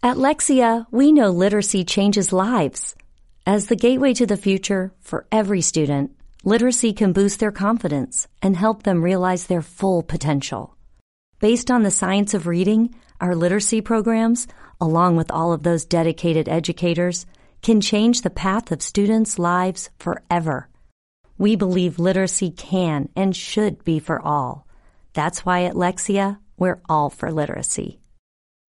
At Lexia, we know literacy changes lives. As the gateway to the future for every student, literacy can boost their confidence and help them realize their full potential. Based on the science of reading, our literacy programs, along with all of those dedicated educators, can change the path of students' lives forever. We believe literacy can and should be for all. That's why at Lexia, we're all for literacy.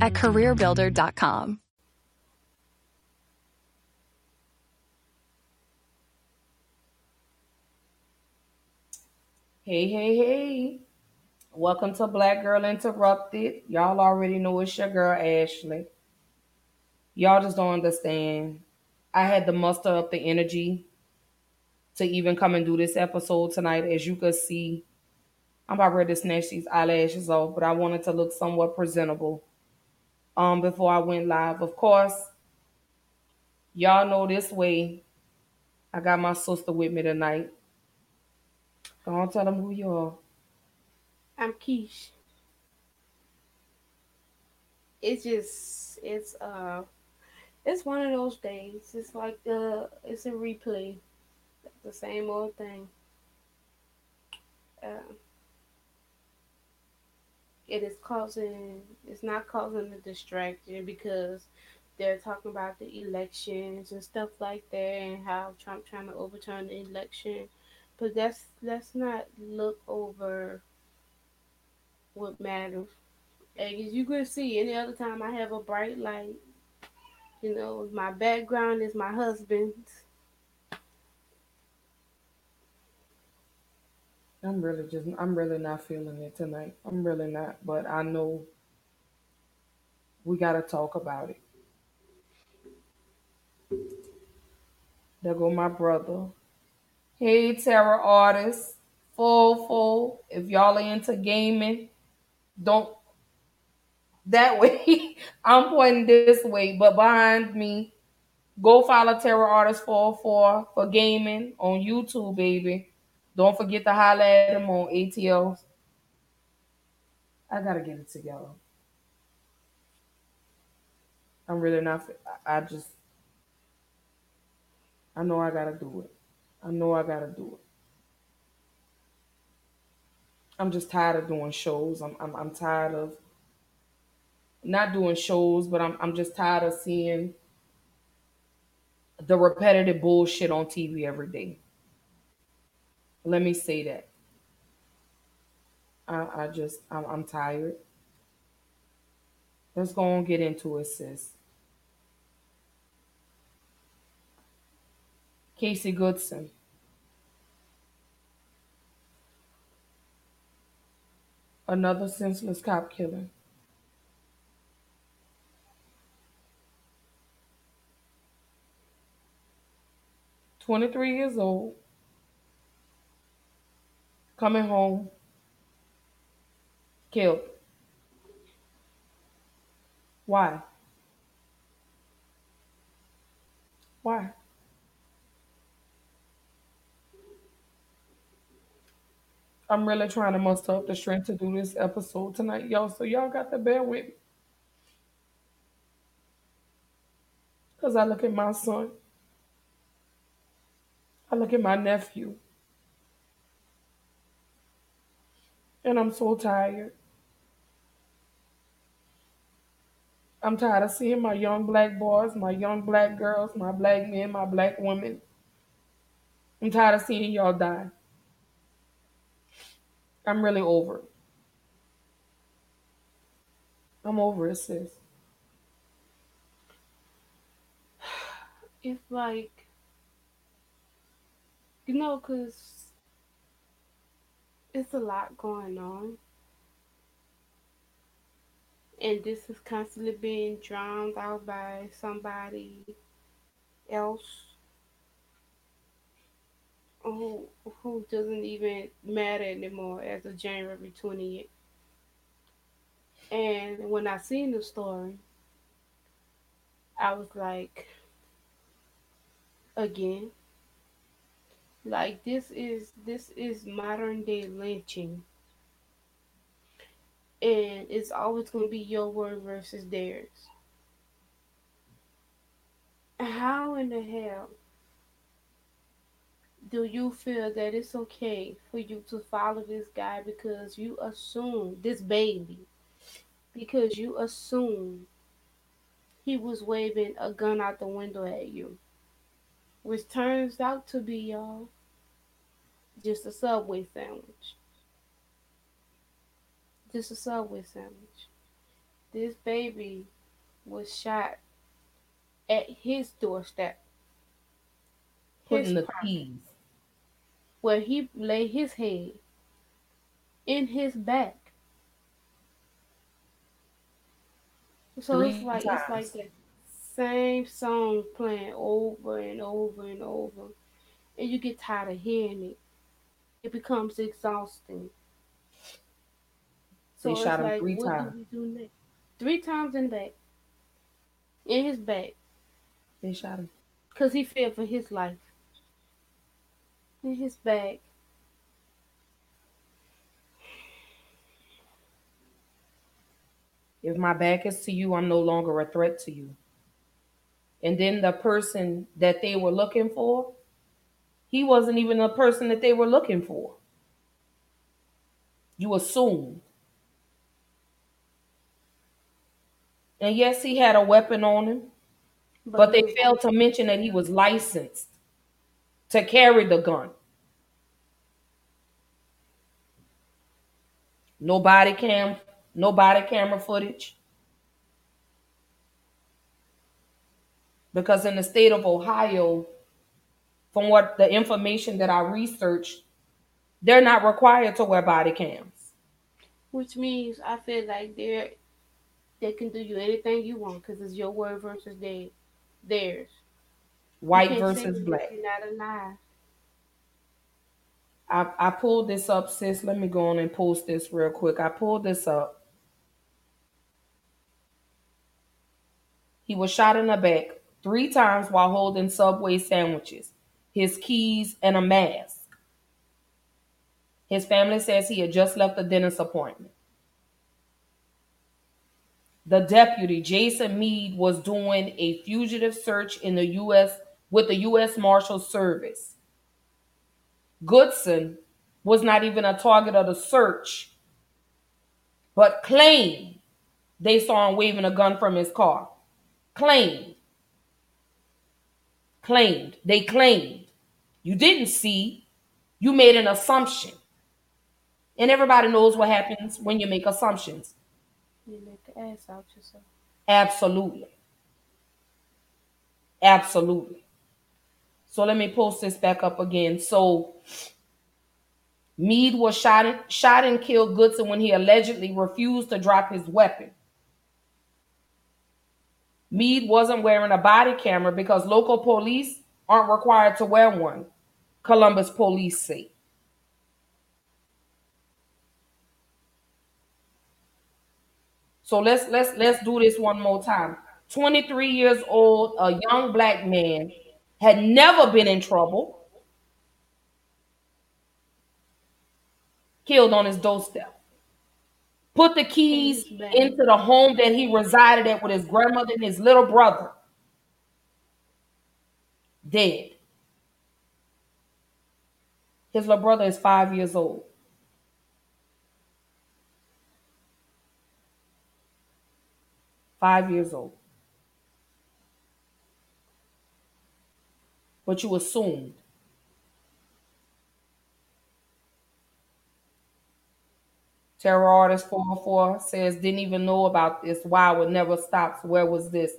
at CareerBuilder.com. Hey, hey, hey. Welcome to Black Girl Interrupted. Y'all already know it's your girl, Ashlee. Y'all just don't understand. I had to muster up the energy to even come and do this episode tonight. As you can see, I'm about ready to snatch these eyelashes off, but I wanted to look somewhat presentable um, before I went live. Of course, y'all know this way. I got my sister with me tonight. On, tell them who you are. I'm Keish. It's just it's uh it's one of those days. It's like uh it's a replay. The same old thing. Uh, it is causing it's not causing a distraction because they're talking about the elections and stuff like that and how Trump trying to overturn the election. But that's let's not look over what matters. And as you can see, any other time I have a bright light, you know, my background is my husband's. I'm really just, I'm really not feeling it tonight. I'm really not, but I know we got to talk about it. There go my brother. Hey, terror artists, full, full. If y'all are into gaming, don't that way. I'm pointing this way, but behind me, go follow Terror Artist 44 for gaming on YouTube, baby. Don't forget to holler at him on ATL. I gotta get it together. I'm really not. I just. I know I gotta do it. I know I gotta do it. I'm just tired of doing shows. I'm I'm, I'm tired of not doing shows, but I'm I'm just tired of seeing the repetitive bullshit on TV every day. Let me say that. I, I just I'm, I'm tired. Let's go and get into it, sis. Casey Goodson. Another senseless cop killing. Twenty-three years old, coming home, killed. Why? Why? I'm really trying to muster up the strength to do this episode tonight, y'all. So y'all got to bear with me. Because I look at my son. I look at my nephew. And I'm so tired. I'm tired of seeing my young black boys, my young black girls, my black men, my black women. I'm tired of seeing y'all die. I'm really over it. I'm over it, sis. It's like you know, cause it's a lot going on, and this is constantly being drowned out by somebody else who who doesn't even matter anymore as of January 20th. And when I seen the story, I was like, again, like this is this is modern day lynching. And it's always gonna be your word versus theirs. How in the hell do you feel that it's okay for you to follow this guy because you assume this baby because you assume he was waving a gun out the window at you which turns out to be y'all just a subway sandwich. Just a subway sandwich. This baby was shot at his doorstep. Putting the keys. Where he lay his head in his back. So Three it's like times. it's like same song playing over and over and over, and you get tired of hearing it. It becomes exhausting. So They it's shot him like, three times. do we do next? Three times in the back, in his back, They shot him. cause he feared for his life. In his back. If my back is to you, I'm no longer a threat to you. And then the person that they were looking for, he wasn't even the person that they were looking for. You assumed. And yes, he had a weapon on him, but they failed to mention that he was licensed to carry the gun. No body cam, no body camera footage. Because in the state of Ohio, from what the information that I researched, they're not required to wear body cams. Which means I feel like they're they can do you anything you want because it's your word versus they, theirs. White versus black. You're not alive. I, I pulled this up, sis. Let me go on and post this real quick. I pulled this up. He was shot in the back three times while holding Subway sandwiches, his keys, and a mask. His family says he had just left a dentist appointment. The deputy, Jason Meade, was doing a fugitive search in the U.S. with the U.S. Marshal Service. Goodson was not even a target of the search, but claimed they saw him waving a gun from his car. Claimed. Claimed. They claimed. You didn't see. You made an assumption. And everybody knows what happens when you make assumptions. You make the ass out yourself. Absolutely. Absolutely. So let me post this back up again. So Meade was shot, shot and killed Goodson when he allegedly refused to drop his weapon. Meade wasn't wearing a body camera because local police aren't required to wear one, Columbus police say. So let's let's let's do this one more time. 23 years old, a young black man had never been in trouble, killed on his doorstep. Put the keys In his bag. into the home that he resided at with his grandmother and his little brother. Dead. His little brother is five years old. Five years old. But you assumed. Terror Artist 404 says, didn't even know about this. Wow, it never stops. Where was this?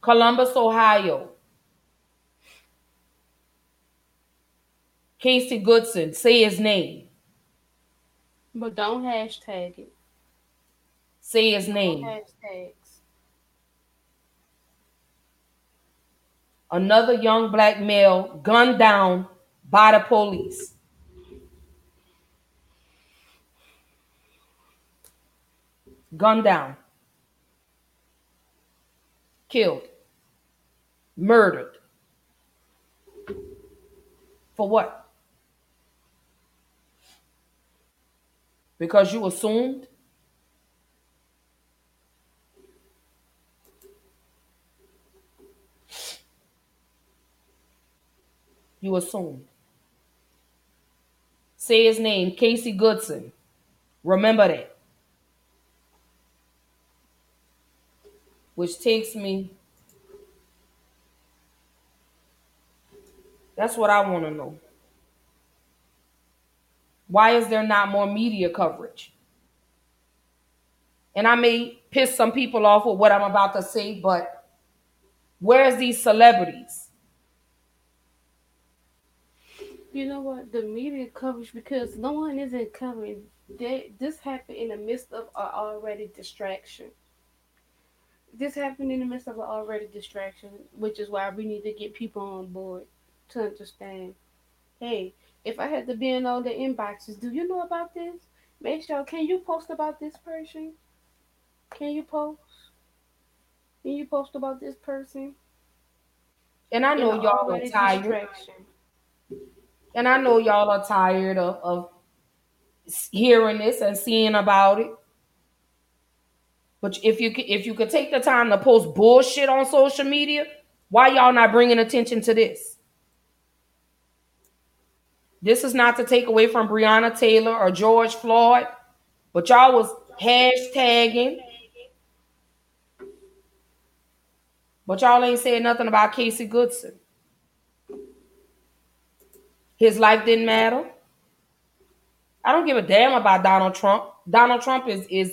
Columbus, Ohio. Casey Goodson, say his name. But don't hashtag it. Say his name. Hashtags. Another young black male gunned down by the police. Gunned down. Killed. Murdered. For what? Because you assumed you assumed. Say his name, Casey Goodson. Remember that. Which takes me. That's what I want to know. Why is there not more media coverage? And I may piss some people off with what I'm about to say, but where's these celebrities? You know what? The media coverage because no one isn't covering. They, this happened in the midst of an already distraction. This happened in the midst of an already distraction, which is why we need to get people on board to understand. Hey, if I had to be in all the inboxes, do you know about this? Make sure, can you post about this person? Can you post? Can you post about this person? And I know In y'all are tired. distraction. And I know y'all are tired of, of hearing this and seeing about it. But if you if you could take the time to post bullshit on social media, why y'all not bringing attention to this? This is not to take away from Breonna Taylor or George Floyd, but y'all was hashtagging. But y'all ain't saying nothing about Casey Goodson. His life didn't matter. I don't give a damn about Donald Trump. Donald Trump is is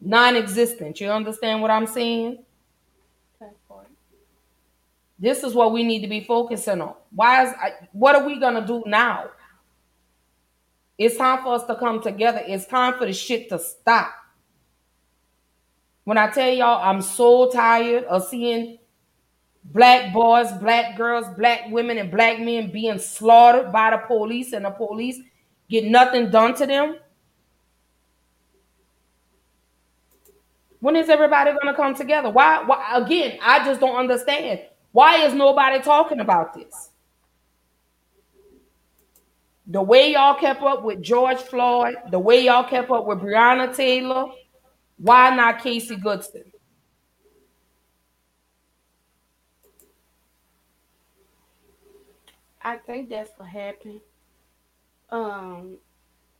non-existent. You understand what I'm saying? This is what we need to be focusing on. Why is what are we gonna do now? It's time for us to come together. It's time for the shit to stop. When I tell y'all, I'm so tired of seeing black boys, black girls, black women, and black men being slaughtered by the police, and the police get nothing done to them. When is everybody gonna come together? Why? Why? Again, I just don't understand. Why is nobody talking about this? The way y'all kept up with George Floyd, the way y'all kept up with Breonna Taylor, why not Casey Goodson? I think that's what happened. Um,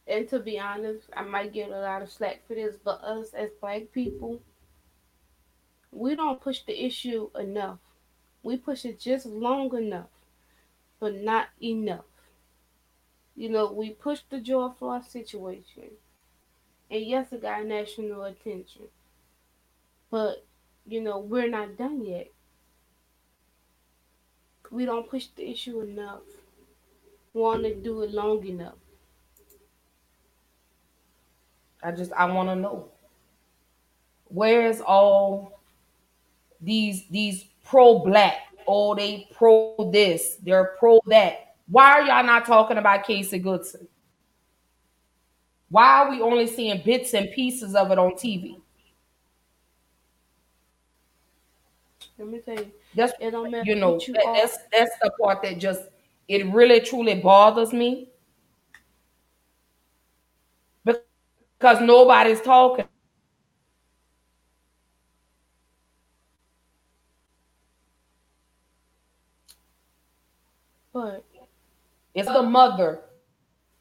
and to be honest, I might get a lot of slack for this, but us as black people, we don't push the issue enough. We push it just long enough, but not enough. You know, we push the George Floyd situation, and yes, it got national attention, but you know, we're not done yet. We don't push the issue enough. Want to do it long enough. I just I want to know where's all these these pro black? Oh they pro this they're pro that. Why are y'all not talking about Casey Goodson? Why are we only seeing bits and pieces of it on TV Let me tell you, that's it don't matter you know you that, that's that's the part that just it really truly bothers me because nobody's talking But It's the mother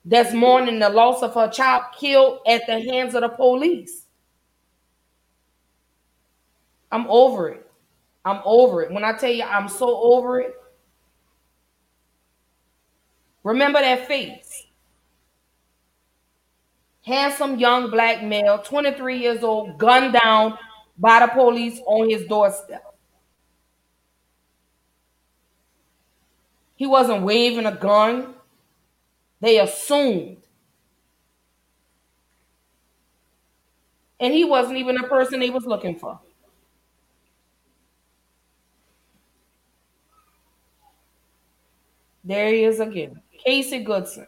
that's mourning the loss of her child killed at the hands of the police. I'm over it. I'm over it. When I tell you I'm so over it, remember that face. Handsome young black male, 23 years old, gunned down by the police on his doorstep. He wasn't waving a gun. They assumed. And he wasn't even the person they was looking for. There he is again. Casey Goodson.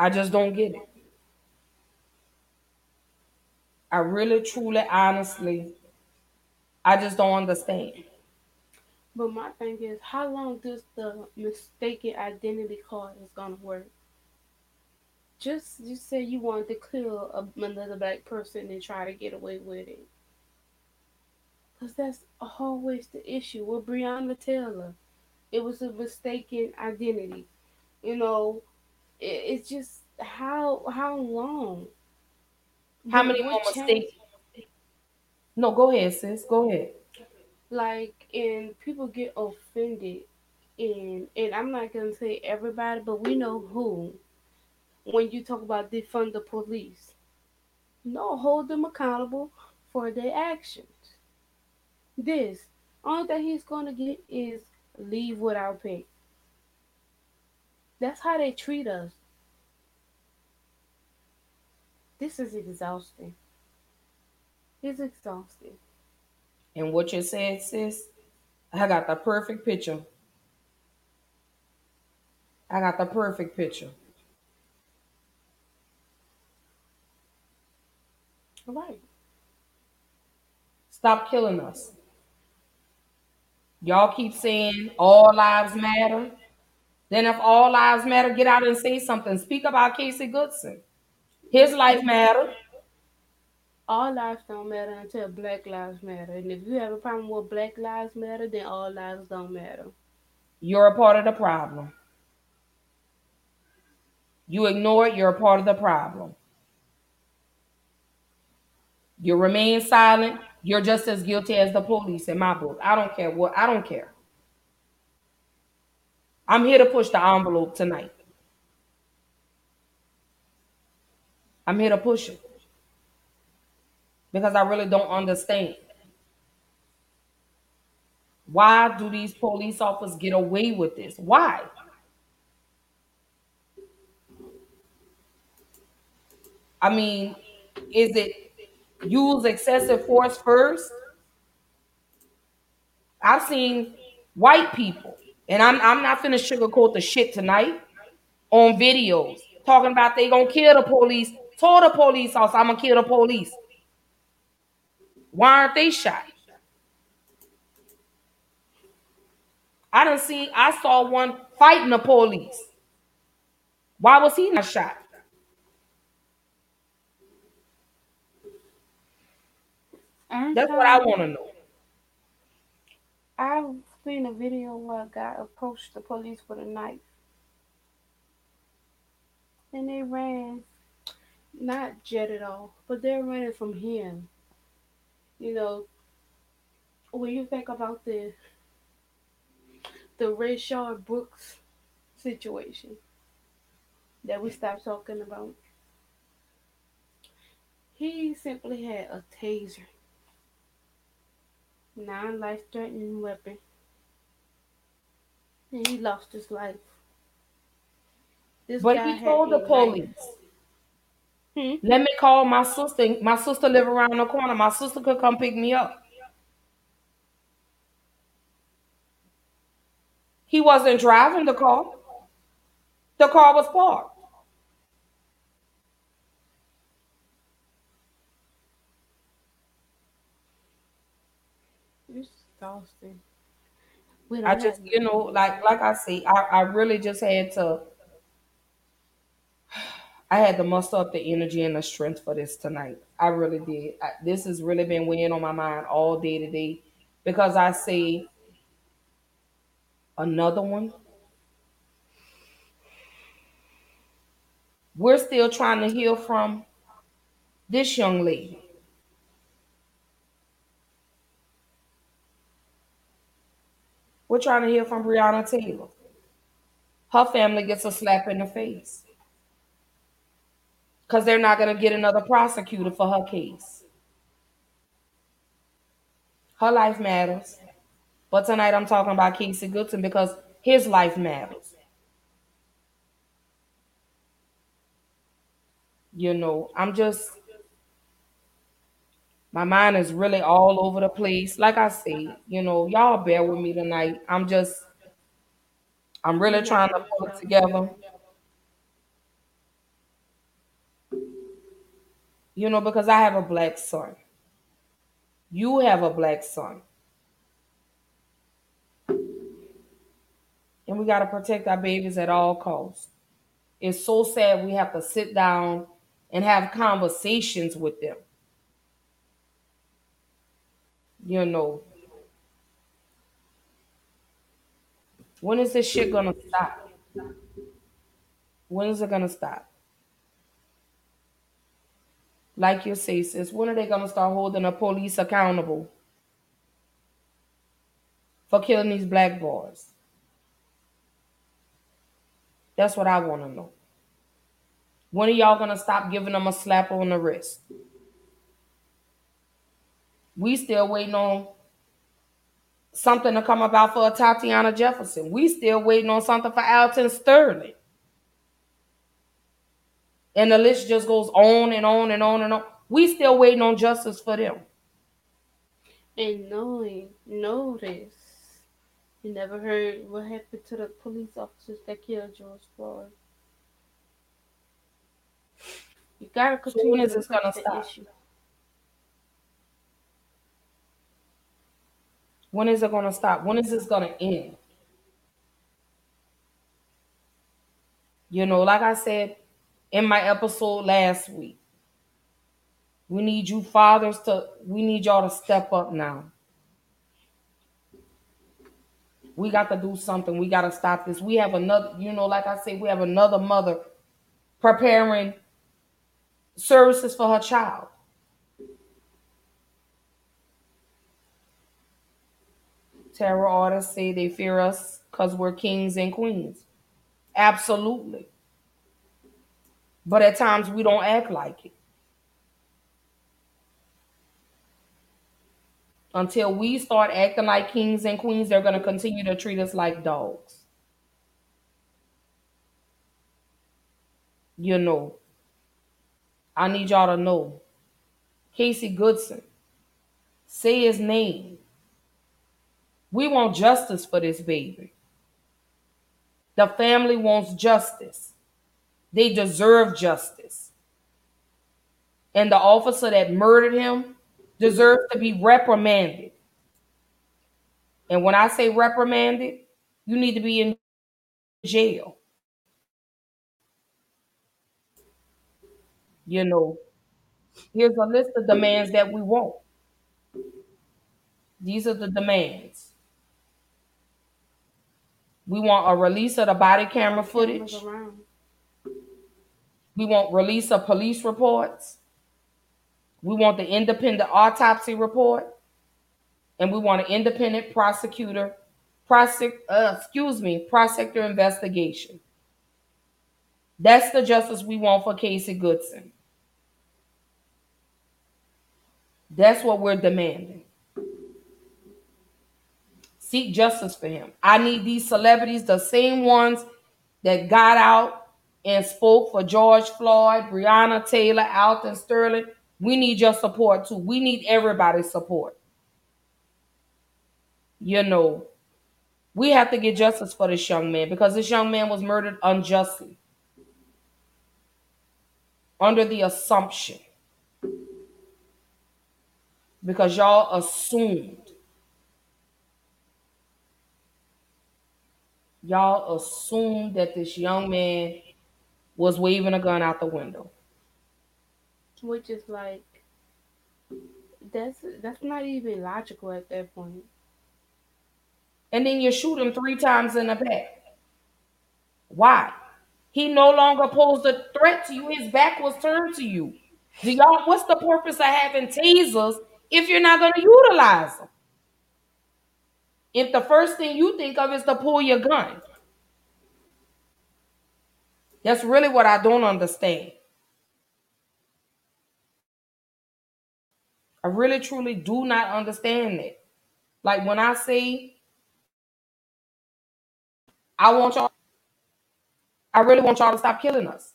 I just don't get it. I really, truly, honestly, I just don't understand. But my thing is, how long does the mistaken identity card is gonna work? Just you say you wanted to kill a, another black person and try to get away with it, cause that's always the issue with Breonna Taylor. It was a mistaken identity. You know, it's just how how long? How many more mistakes? No, go ahead, sis. Go ahead. like and people get offended and and I'm not gonna say everybody, but we know who when you talk about defund the police. No, hold them accountable for their actions. This only thing he's gonna get is leave without pay. That's how they treat us. This is exhausting. It's exhausting. And what you said, sis, I got the perfect picture. I got the perfect picture. Right. Stop killing us. Y'all keep saying all lives matter. Then if all lives matter, get out and say something. Speak about Casey Goodson. His life matter. all lives don't matter until black lives matter. And if you have a problem with black lives matter, then all lives don't matter. You're a part of the problem. You ignore it, you're a part of the problem. You remain silent, you're just as guilty as the police in my book. I don't care what, I don't care. I'm here to push the envelope tonight. I'm here to push it because I really don't understand. Why do these police officers get away with this? Why? I mean, is it use excessive force first? I've seen white people, and I'm I'm not finna sugarcoat the shit tonight on videos talking about they gonna kill the police. Told the police officer, I'm gonna kill the police. Why aren't they shot? I don't see I saw one fighting the police. Why was he not shot? That's what I uh-huh. want to know. I've seen a video where a guy approached the police with a knife. And they ran, not jet at all, but they're running from him. You know, when you think about the the Rayshard Brooks situation that we stopped talking about, he simply had a taser, non life threatening weapon, and he lost his life. This But he told the police, Hmm? let me call my sister. My sister live around the corner. My sister could come pick me up. He wasn't driving the car. The car was parked. It's exhausting. I just, you know, like like I say, I, I really just had to I had to muster up the energy and the strength for this tonight. I really did. I, this has really been weighing on my mind all day today because I say another one. We're still trying to heal from this young lady. We're trying to hear from Breonna Taylor. Her family gets a slap in the face because they're not going to get another prosecutor for her case. Her life matters. But tonight I'm talking about Casey Goodson because his life matters. You know, I'm just my mind is really all over the place. Like I say, you know, y'all bear with me tonight. I'm just I'm really trying to pull it together. You know, because I have a black son. You have a black son. And we gotta protect our babies at all costs. It's so sad we have to sit down and have conversations with them. You know, when is this shit gonna stop? When is it gonna stop? Like you say, sis, when are they gonna start holding the police accountable for killing these black boys? That's what I wanna know. When are y'all gonna stop giving them a slap on the wrist? We still waiting on something to come about for Tatiana Jefferson. We still waiting on something for Alton Sterling. And the list just goes on and on and on and on. We still waiting on justice for them. And knowing, know this. You never heard what happened to the police officers that killed George Floyd. You gotta So when continue is to this gonna stop? issue. When is it gonna stop? When is this gonna end? You know, like I said in my episode last week, we need you fathers to we need y'all to step up now. We got to do something. We got to stop this. We have another, you know, like I say, we have another mother preparing services for her child. Terror artists say they fear us because we're kings and queens. Absolutely. But at times we don't act like it. Until we start acting like kings and queens, they're going to continue to treat us like dogs. You know, I need y'all to know Casey Goodson, say his name. We want justice for this baby. The family wants justice. They deserve justice. And the officer that murdered him deserves to be reprimanded. And when I say reprimanded, you need to be in jail. You know, here's a list of demands that we want. These are the demands. We want a release of the body camera footage. We want release of police reports. We want the independent autopsy report. And we want an independent prosecutor, prosec, uh, excuse me, prosecutor investigation. That's the justice we want for Casey Goodson. That's what we're demanding. Seek justice for him. I need these celebrities, the same ones that got out and spoke for George Floyd, Breonna Taylor, Alton Sterling. We need your support too. We need everybody's support. You know, we have to get justice for this young man because this young man was murdered unjustly under the assumption because y'all assumed y'all assumed that this young man was waving a gun out the window. Which is like that's that's not even logical at that point. And then you shoot him three times in the back. Why? He no longer posed a threat to you. His back was turned to you. Do y'all what's the purpose of having tasers if you're not gonna utilize them? If the first thing you think of is to pull your gun. That's really what I don't understand. I really truly do not understand that. Like when I say I want y'all, I really want y'all to stop killing us.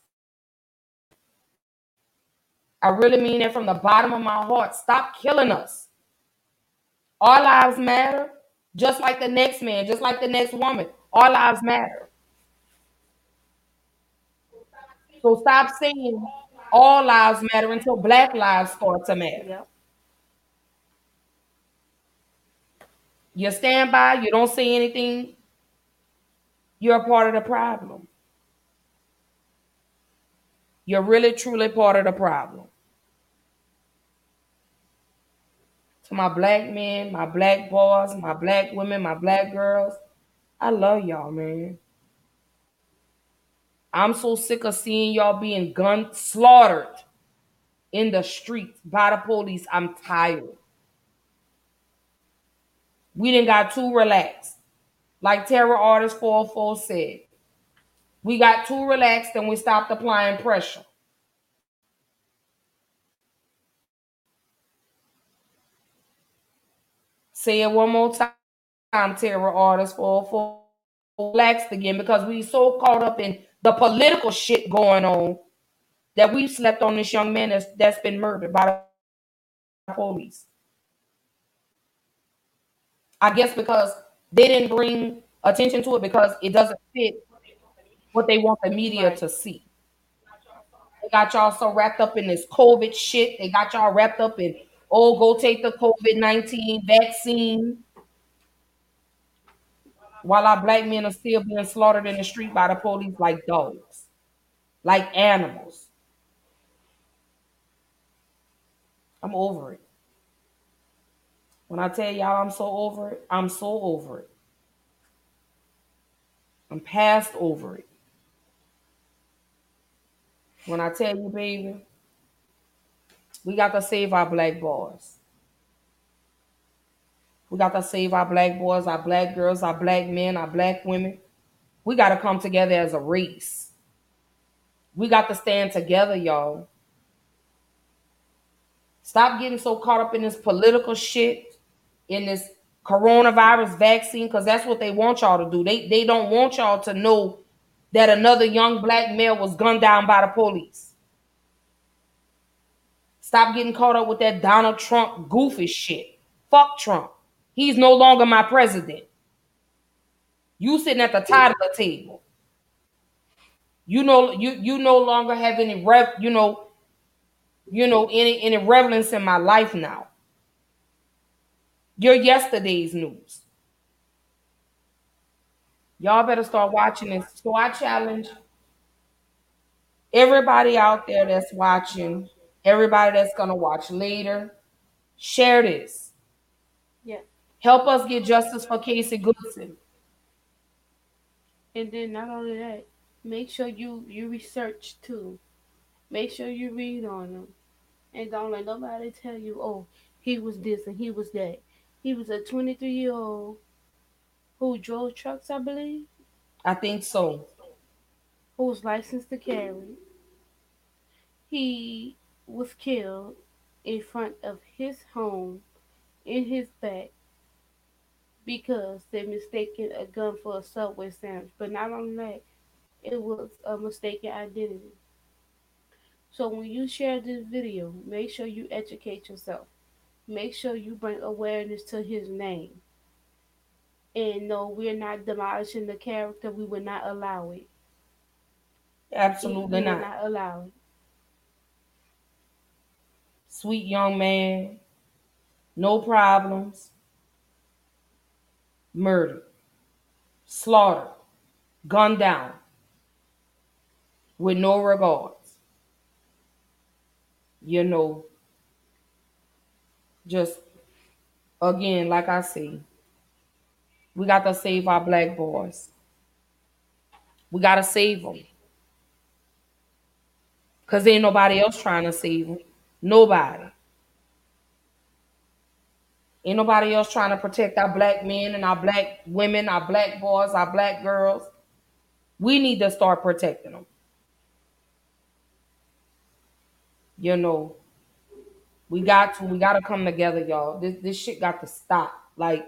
I really mean it from the bottom of my heart. Stop killing us. Our lives matter, just like the next man, just like the next woman. Our lives matter. So stop saying all lives matter until black lives start to matter. Yep. You stand by, you don't say anything, you're a part of the problem. You're really, truly part of the problem. To my black men, my black boys, my black women, my black girls, I love y'all, man. I'm so sick of seeing y'all being gun slaughtered in the streets by the police. I'm tired. We didn't got too relaxed. Like Terror Artist 404 said. We got too relaxed and we stopped applying pressure. Say it one more time, Terror Artist 404 relaxed again because we so caught up in the political shit going on that we slept on this young man that's, that's been murdered by the police. I guess because they didn't bring attention to it because it doesn't fit what they want the media Right. to see. They got y'all so wrapped up in this COVID shit. They got y'all wrapped up in, oh, go take the COVID 19 vaccine. While our black men are still being slaughtered in the street by the police like dogs, like animals. I'm over it. When I tell y'all I'm so over it, I'm so over it. I'm past over it. When I tell you, baby, we got to save our black boys. We got to save our black boys, our black girls, our black men, our black women. We got to come together as a race. We got to stand together, y'all. Stop getting so caught up in this political shit, in this coronavirus vaccine, because that's what they want y'all to do. They they don't want y'all to know that another young black male was gunned down by the police. Stop getting caught up with that Donald Trump goofy shit. Fuck Trump. He's no longer my president. You sitting at the top of the table. You know you you no longer have any rev, you know, you know, any any relevance in my life now. You're yesterday's news. Y'all better start watching this. So I challenge everybody out there that's watching, everybody that's gonna watch later, share this. Yeah. Help us get justice for Casey Goodson. And then not only that, make sure you you research too. Make sure you read on them, and don't let nobody tell you, oh, he was this and he was that. He was a 23 year old who drove trucks, I believe, I think so. who was licensed to carry. He was killed in front of his home in his back because they mistaken a gun for a subway sandwich. But not only that, it was a mistaken identity. So when you share this video, make sure you educate yourself. Make sure you bring awareness to his name. And no, we're not demolishing the character. We will not allow it. Absolutely we not. not allow it. Sweet young man, no problems, murdered, slaughtered, gunned down with no regards. You know, just again, like I say, we got to save our black boys. We got to save them. Because ain't nobody else trying to save them. Nobody. Ain't nobody else trying to protect our black men and our black women, our black boys, our black girls. We need to start protecting them. You know, we got to, we got to come together, y'all. This this shit got to stop. Like,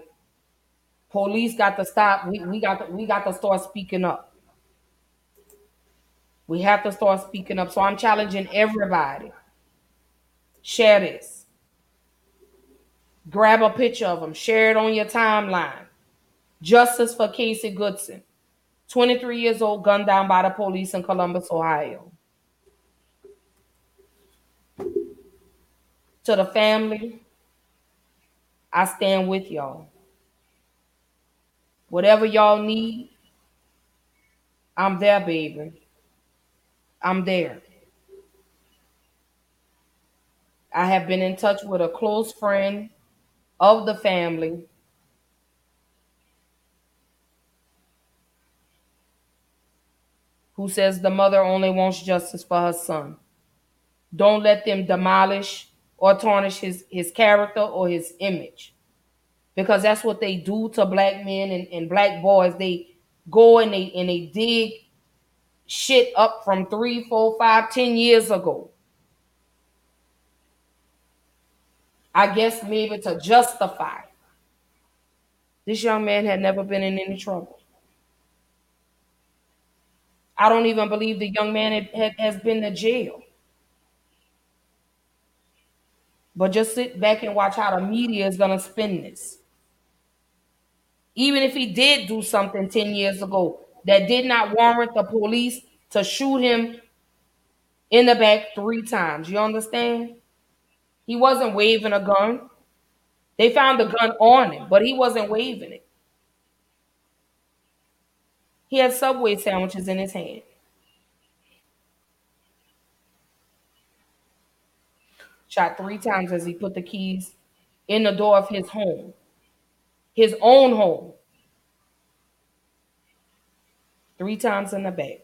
police got to stop. We we got to, we got to start speaking up. We have to start speaking up. So I'm challenging everybody. Share this. Grab a picture of him, share it on your timeline. Justice for Casey Goodson, 23 years old, gunned down by the police in Columbus, Ohio. To the family, I stand with y'all. Whatever y'all need, I'm there, baby. I'm there. I have been in touch with a close friend of the family. Who says the mother only wants justice for her son? Don't let them demolish or tarnish his, his character or his image. Because that's what they do to black men and, and black boys. They go and they and they dig shit up from three, four, five, ten years ago. I guess maybe to justify. This young man had never been in any trouble. I don't even believe the young man had, had, has been to jail. But just sit back and watch how the media is going to spin this. Even if he did do something 10 years ago that did not warrant the police to shoot him in the back three times. You understand? He wasn't waving a gun. They found the gun on him, but he wasn't waving it. He had Subway sandwiches in his hand. Shot three times as he put the keys in the door of his home, his own home. Three times in the back.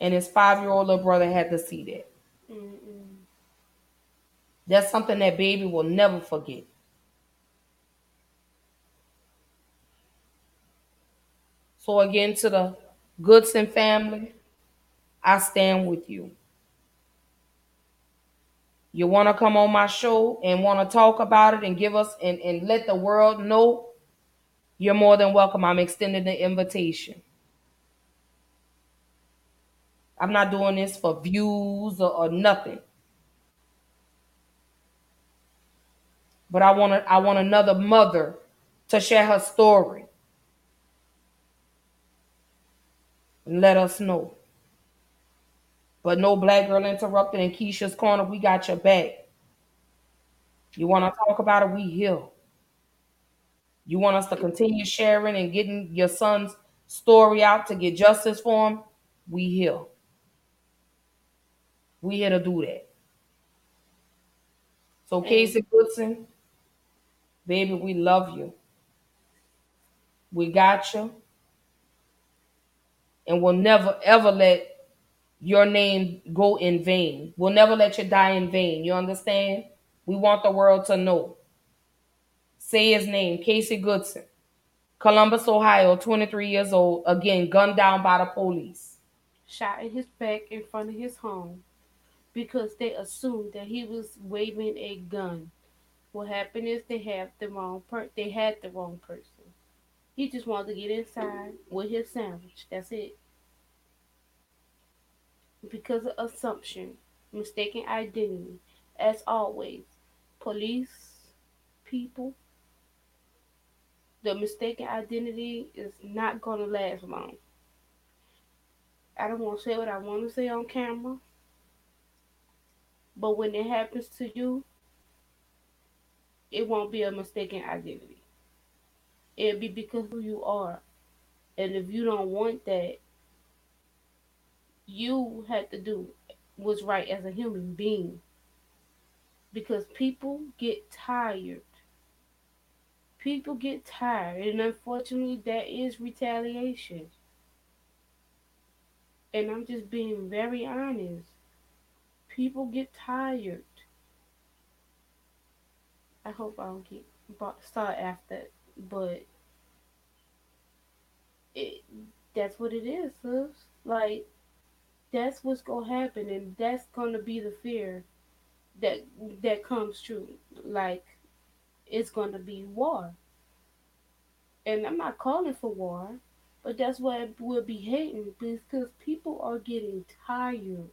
And his five year old little brother had to see that. Mm-mm. That's something that baby will never forget. So, again, to the Goodson family, I stand with you. You want to come on my show and want to talk about it and give us and, and let the world know, you're more than welcome. I'm extending the invitation. I'm not doing this for views or, or nothing. But I want I want another mother to share her story. let us know. But no black girl interrupted in Keisha's corner. We got your back. You want to talk about it? We here. You want us to continue sharing and getting your son's story out to get justice for him? We here. We here to do that. So Casey Goodson, baby, we love you. We got you and we'll never ever let your name go in vain. We'll never let you die in vain. You understand? We want the world to know. Say his name, Casey Goodson, Columbus, Ohio, 23 years old, again, gunned down by the police. Shot in his back in front of his home because they assumed that he was waving a gun. What happened is they have the wrong per they had the wrong person. He just wanted to get inside with his sandwich. That's it. Because of assumption, mistaken identity, as always, police, people, the mistaken identity is not to last long. I don't want to say what I want to say on camera, but when it happens to you, it won't be a mistaken identity. It'll be because who you are. And if you don't want that, you have to do what's right as a human being. Because people get tired. People get tired. And unfortunately, that is retaliation. And I'm just being very honest. People get tired. I hope I don't get start after that. but it that's what it is, sis. Like that's what's gonna happen, and that's gonna be the fear that that comes true. Like it's gonna be war, and I'm not calling for war, but that's what we'll be hating because people are getting tired.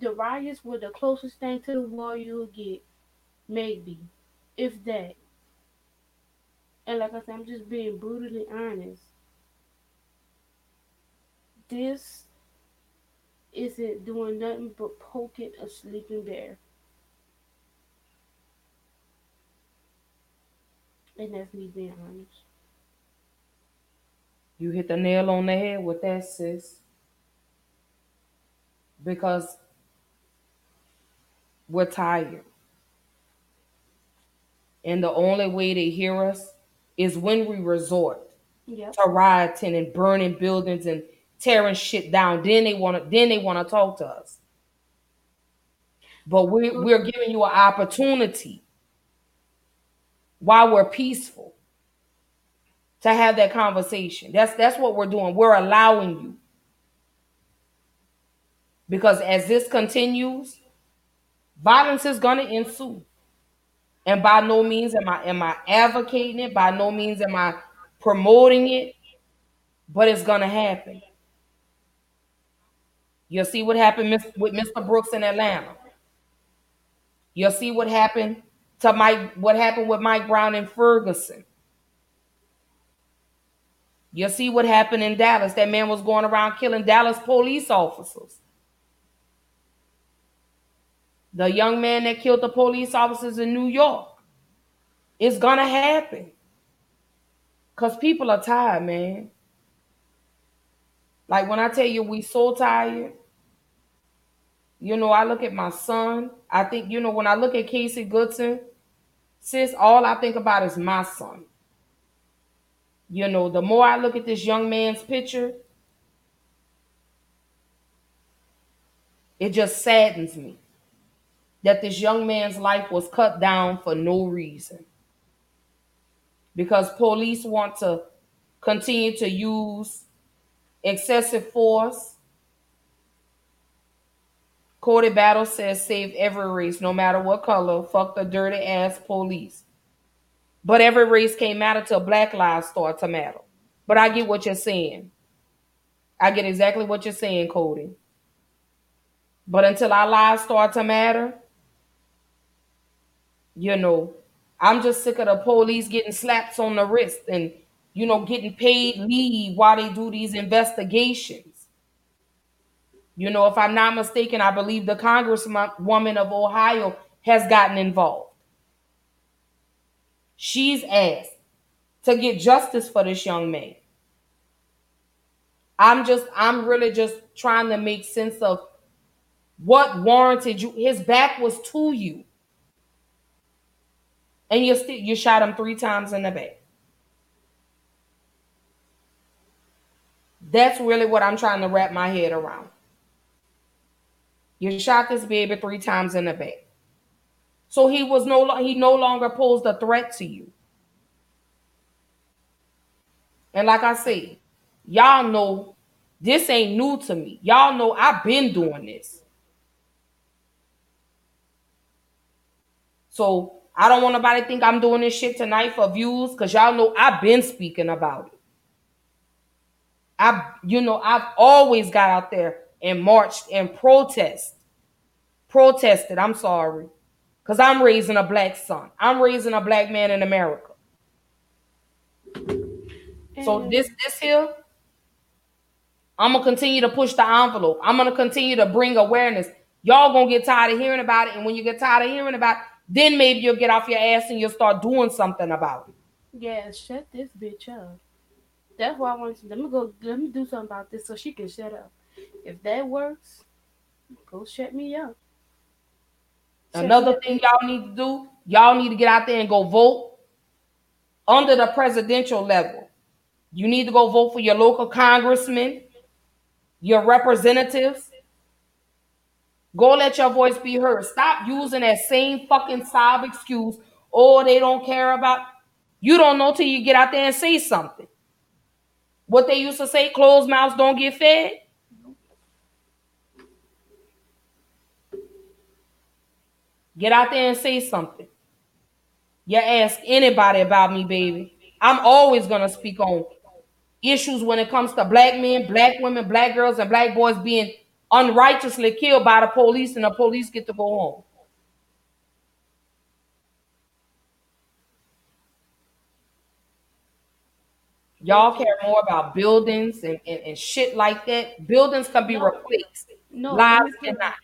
the riots were the closest thing to the war you'll get, maybe, if that. And like I said, I'm just being brutally honest. This isn't doing nothing but poking a sleeping bear. And that's me being honest. You hit the nail on the head with that, sis. Because we're tired. And the only way they hear us is when we resort Yep. to rioting and burning buildings and tearing shit down. Then they want to then they want to talk to us. But we we're giving you an opportunity while we're peaceful to have that conversation. That's that's what we're doing. We're allowing you. Because as this continues, violence is gonna ensue. And by no means am I am I advocating it, by no means am I promoting it, but it's gonna happen. You'll see what happened with Mr. Brooks in Atlanta. You'll see what happened to Mike, what happened with Mike Brown in Ferguson. You'll see what happened in Dallas. That man was going around killing Dallas police officers. The young man that killed the police officers in New York. It's gonna happen. Cause people are tired, man. Like when I tell you we so tired, you know, I look at my son. I think, you know, when I look at Casey Goodson, sis, all I think about is my son. You know, the more I look at this young man's picture, it just saddens me that this young man's life was cut down for no reason. Because police want to continue to use excessive force. Cody Battle says save every race, no matter what color. Fuck the dirty ass police. But every race can't matter till black lives start to matter. But I get what you're saying. I get exactly what you're saying, Cody. But until our lives start to matter, you know, I'm just sick of the police getting slaps on the wrist and, you know, getting paid leave while they do these investigations. You know, if I'm not mistaken, I believe the Congresswoman of Ohio has gotten involved. She's asked to get justice for this young man. I'm just, I'm really just trying to make sense of what warranted you. His back was to you. And you still you shot him three times in the back. That's really what I'm trying to wrap my head around. You shot this baby three times in the back. So he was no he no longer posed a threat to you. And like I said, y'all know this ain't new to me. Y'all know I've been doing this. So I don't want nobody to think I'm doing this shit tonight for views because y'all know I've been speaking about it. I, you know, I've always got out there and marched and protest, protested. I'm sorry, because I'm raising a black son. I'm raising a black man in America. So this, this here, I'm gonna continue to push the envelope. I'm gonna continue to bring awareness. Y'all gonna get tired of hearing about it, and when you get tired of hearing about it, then maybe you'll get off your ass and you'll start doing something about it. Yeah, shut this bitch up. That's why I want to. Let me go. Let me do something about this so she can shut up. If that works, go shut me up. Shut Another me up. thing y'all need to do, y'all need to get out there and go vote under the presidential level. You need to go vote for your local congressman, your representatives. Go let your voice be heard. Stop using that same fucking sob excuse. Oh, they don't care about. You don't know till you get out there and say something. What they used to say, closed mouths don't get fed. Get out there and say something. You ask anybody about me, baby. I'm always gonna speak on issues when it comes to black men, black women, black girls, and black boys being unrighteously killed by the police and the police get to go home. Y'all care more about buildings and, and, and shit like that. Buildings can be No. replaced. No, Lives let me tell you, cannot.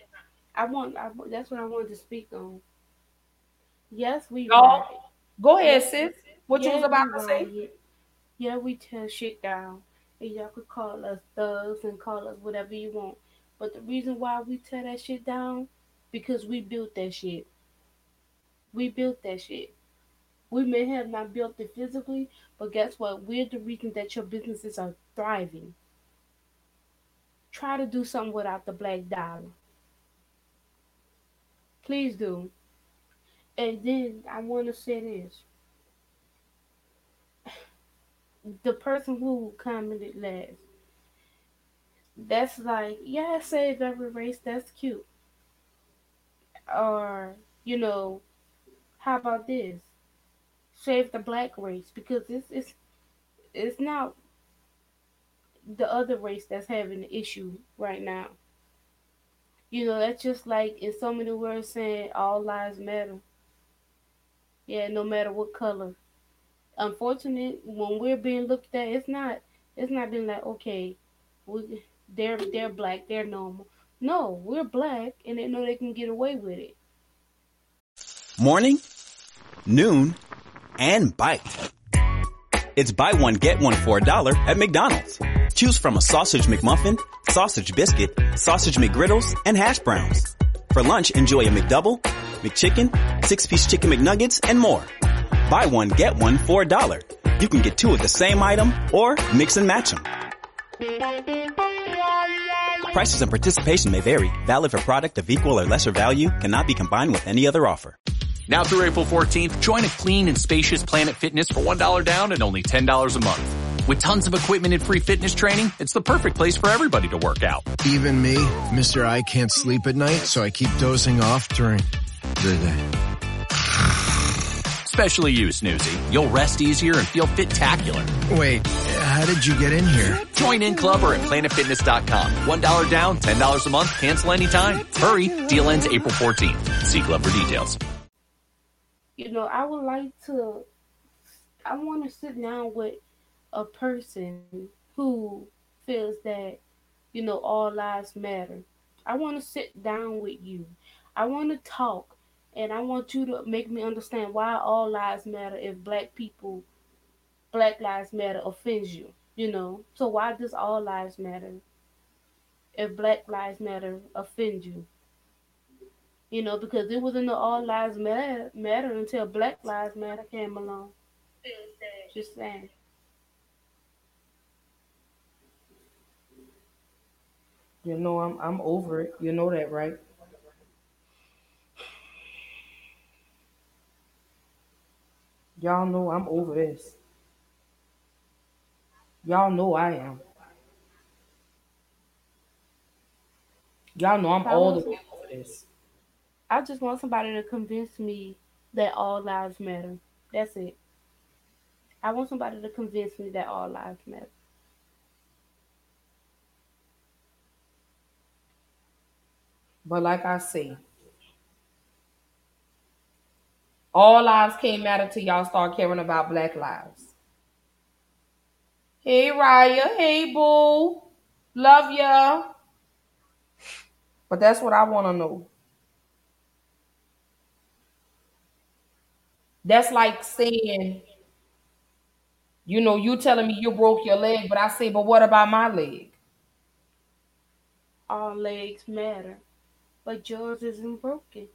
I want. I, that's what I wanted to speak on. Yes, we Y'all. Go ahead, sis. What you was about to say? Yeah, we tear shit down, and y'all could call us thugs and call us whatever you want. But the reason why we tear that shit down, because we built that shit. We built that shit. We may have not built it physically, but guess what? We're the reason that your businesses are thriving. Try to do something without the black dollar. Please do. And then I want to say this. The person who commented last, that's like, yeah, save every race, that's cute. Or, you know, how about this? Save the black race because it's it's it's not the other race that's having the issue right now. You know, that's just like in so many words saying all lives matter. Yeah, no matter what color. Unfortunate when we're being looked at, it's not it's not being like, okay, we they're they're black, they're normal. No, we're black and they know they can get away with it. Morning, noon, and bite. It's buy one, get one for a dollar at McDonald's. Choose from a sausage McMuffin, sausage biscuit, sausage McGriddles, and hash browns. For lunch, enjoy a McDouble, McChicken, six-piece chicken McNuggets, and more. Buy one, get one for a dollar. You can get two of the same item or mix and match them. Prices and participation may vary. Valid for product of equal or lesser value. Cannot be combined with any other offer. Now through April 14th, join a clean and spacious Planet Fitness for $1 down and only $10 a month. With tons of equipment and free fitness training, it's the perfect place for everybody to work out. Even me, Mr. I can't sleep at night, so I keep dozing off during the day. Especially you, Snoozy. You'll rest easier and feel fit-tacular. Wait, how did you get in here? Join in club or at planetfitness.com. $1 down, $10 a month, cancel anytime. Hurry, deal ends April 14th. See club for details. You know, I would like to I want to sit down with a person who feels that you know all lives matter. I want to sit down with you. I want to talk and I want you to make me understand why all lives matter if black people black lives matter offends you, you know. So why does all lives matter if black lives matter offend you? You know, because it wasn't the all lives matter, matter until black lives matter came along. Just saying. You know I'm I'm over it. You know that, right? Y'all know I'm over this. Y'all know I am. Y'all know I'm I all the way over this. I just want somebody to convince me that all lives matter. That's it. I want somebody to convince me that all lives matter. But like I say, all lives can't matter till y'all start caring about black lives. Hey Raya, hey boo. Love ya. But that's what I want to know. That's like saying, you know, you telling me you broke your leg, but I say, but what about my leg? All legs matter, but yours isn't broken.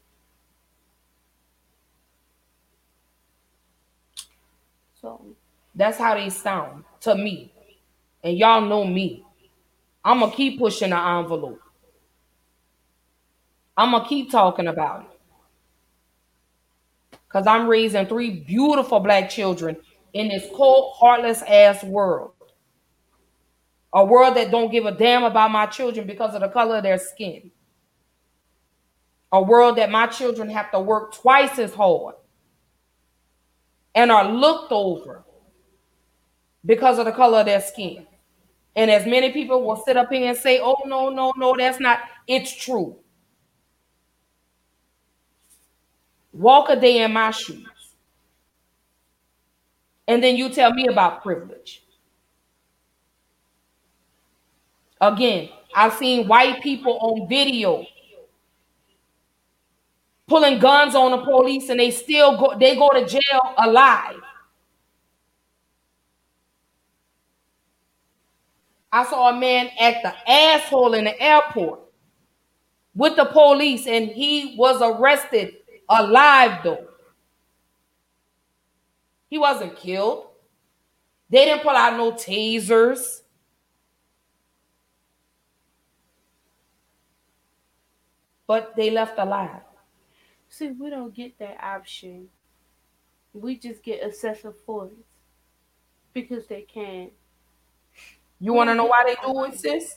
So That's how they sound to me. And y'all know me. I'm going to keep pushing the envelope. I'm going to keep talking about it. Because I'm raising three beautiful black children in this cold, heartless ass world. A world that don't give a damn about my children because of the color of their skin. A world that my children have to work twice as hard and are looked over because of the color of their skin. And as many people will sit up here and say, oh, no, no, no, that's not, it's true. Walk a day in my shoes. And then you tell me about privilege. Again, I've seen white people on video pulling guns on the police and they still go they go to jail alive. I saw a man act the asshole in the airport with the police and he was arrested alive though. He wasn't killed. They didn't pull out no tasers. But they left alive. See, we don't get that option. We just get excessive force because they can. You want to know why they do it, sis?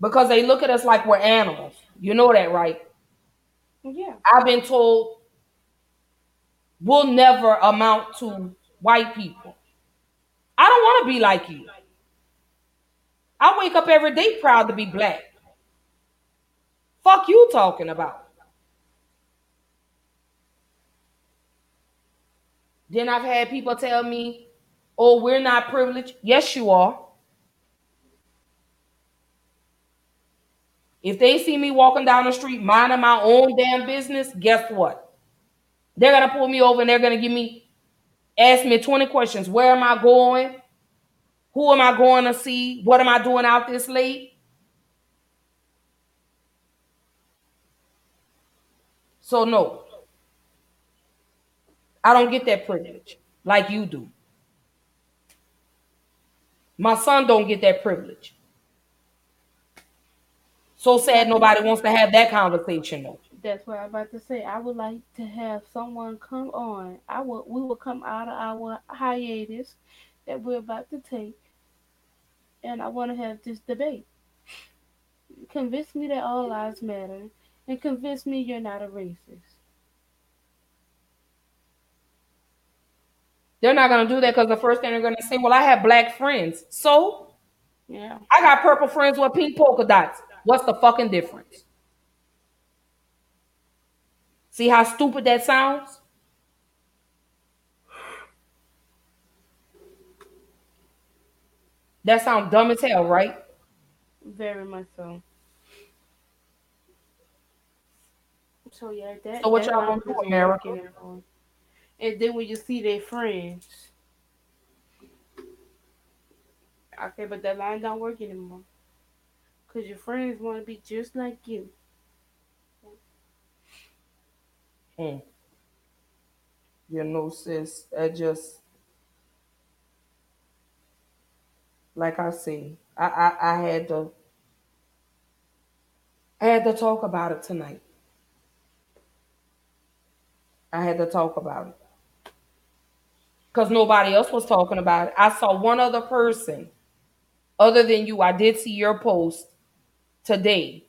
Because they look at us like we're animals. You know that, right? Yeah. I've been told we'll never amount to white people. I don't want to be like you. I wake up every day proud to be black. Fuck you talking about. Then I've had people tell me, oh, we're not privileged. Yes, you are. If they see me walking down the street minding my own damn business, guess what? They're gonna pull me over and they're gonna give me ask me 20 questions. Where am I going? Who am I going to see? What am I doing out this late? So no. I don't get that privilege like you do. My son don't get that privilege. So sad nobody wants to have that conversation though. That's what I'm about to say. I would like to have someone come on. I would we will come out of our hiatus that we're about to take. And I want to have this debate. Convince me that all lives matter and convince me you're not a racist. They're not gonna do that because the first thing they're gonna say, well, I have black friends. So Yeah. I got purple friends with pink polka dots. What's the fucking difference? See how stupid that sounds? That sounds dumb as hell, right? Very much so. So yeah, that. So what that y'all gonna do, America? And then when you see their friends, okay, but that line don't work anymore. Cause your friends want to be just like you. Hmm. You know, sis, I just like I say, I, I I had to I had to talk about it tonight. I had to talk about it. Because nobody else was talking about it. I saw one other person other than you. I did see your post today.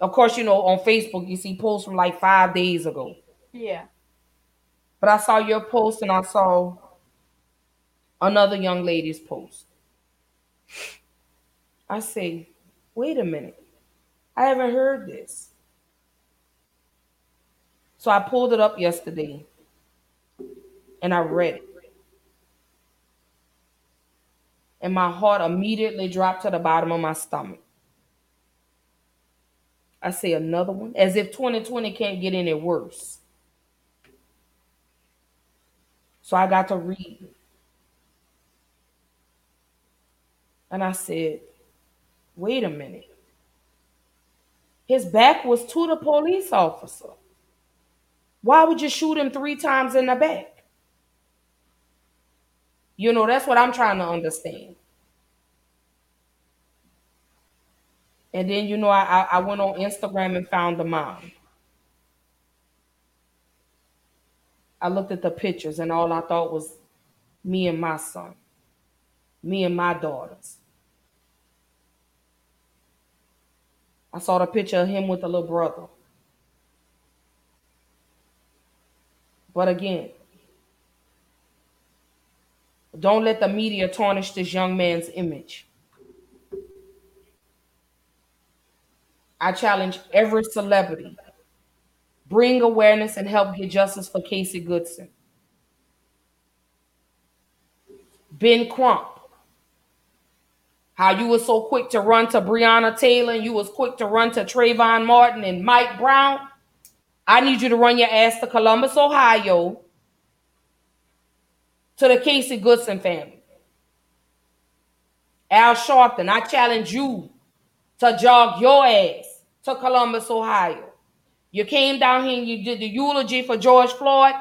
Of course, you know, on Facebook, you see posts from like five days ago. Yeah. But I saw your post and I saw another young lady's post. I say, wait a minute. I haven't heard this. So I pulled it up yesterday and I read it. And my heart immediately dropped to the bottom of my stomach. I say another one, as if 2020 can't get any worse. So I got to read. And I said, wait a minute. His back was to the police officer. Why would you shoot him three times in the back? You know, that's what I'm trying to understand. And then, you know, I, I went on Instagram and found the mom. I looked at the pictures and all I thought was me and my son, me and my daughters. I saw the picture of him with a little brother. But again, don't let the media tarnish this young man's image. I challenge every celebrity. Bring awareness and help get justice for Casey Goodson. Ben Crump. How you was so quick to run to Breonna Taylor and you was quick to run to Trayvon Martin and Mike Brown. I need you to run your ass to Columbus, Ohio, to the Casey Goodson family. Al Sharpton, I challenge you to jog your ass to Columbus, Ohio. You came down here and you did the eulogy for George Floyd.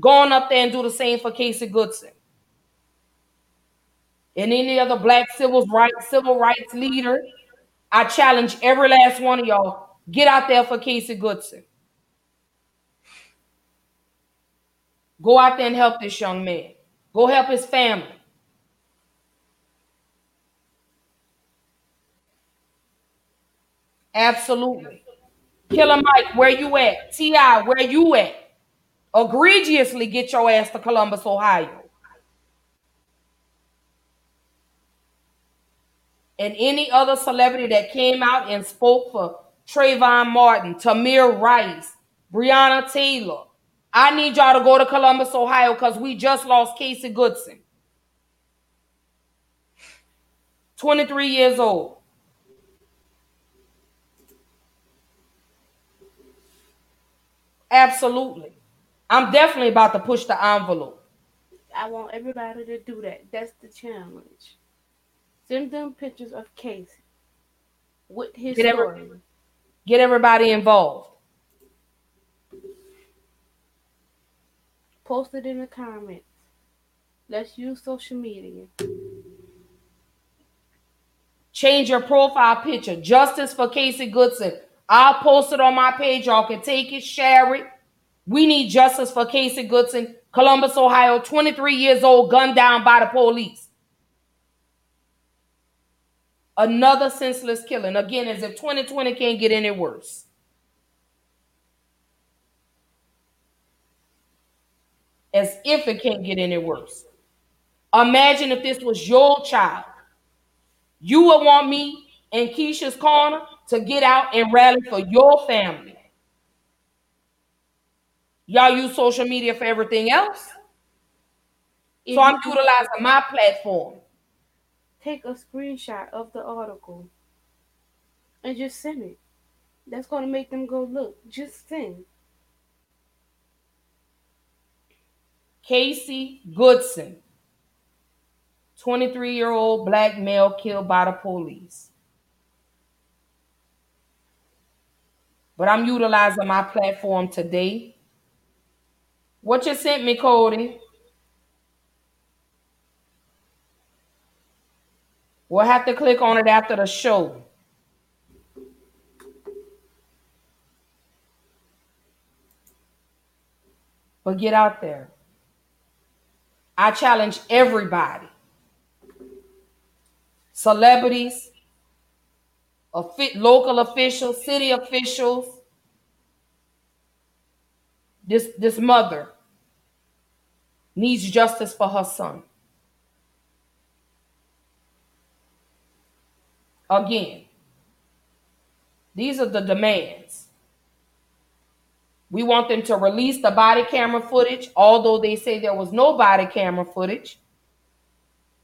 Going up there and do the same for Casey Goodson. And any other black civil rights civil rights leader, I challenge every last one of y'all. Get out there for Casey Goodson. Go out there and help this young man. Go help his family. Absolutely. Killer Mike, where you at? T.I., where you at? Egregiously get your ass to Columbus, Ohio. And any other celebrity that came out and spoke for Trayvon Martin, Tamir Rice, Breonna Taylor. I need y'all to go to Columbus, Ohio, because we just lost Casey Goodson. 23 years old. Absolutely. I'm definitely about to push the envelope. I want everybody to do that. That's the challenge. Send them pictures of Casey with his Get, story. every, get everybody involved. Post it in the comments. Let's use social media. Change your profile picture. Justice for Casey Goodson. I'll post it on my page. Y'all can take it, share it. We need justice for Casey Goodson, Columbus, Ohio, 23 years old, gunned down by the police. Another senseless killing. Again, as if 2020 can't get any worse. As if it can't get any worse. Imagine if this was your child. You would want me in Keisha's corner to get out and rally for your family. Y'all use social media for everything else. So I'm utilizing my platform. Take a screenshot of the article and just send it. That's going to make them go look. Just send. Casey Goodson, 23 year old black male killed by the police. But I'm utilizing my platform today. What you sent me, Cody? We'll have to click on it after the show. But get out there. I challenge everybody celebrities, local officials, city officials, this, this mother needs justice for her son. Again, these are the demands. We want them to release the body camera footage, although they say there was no body camera footage.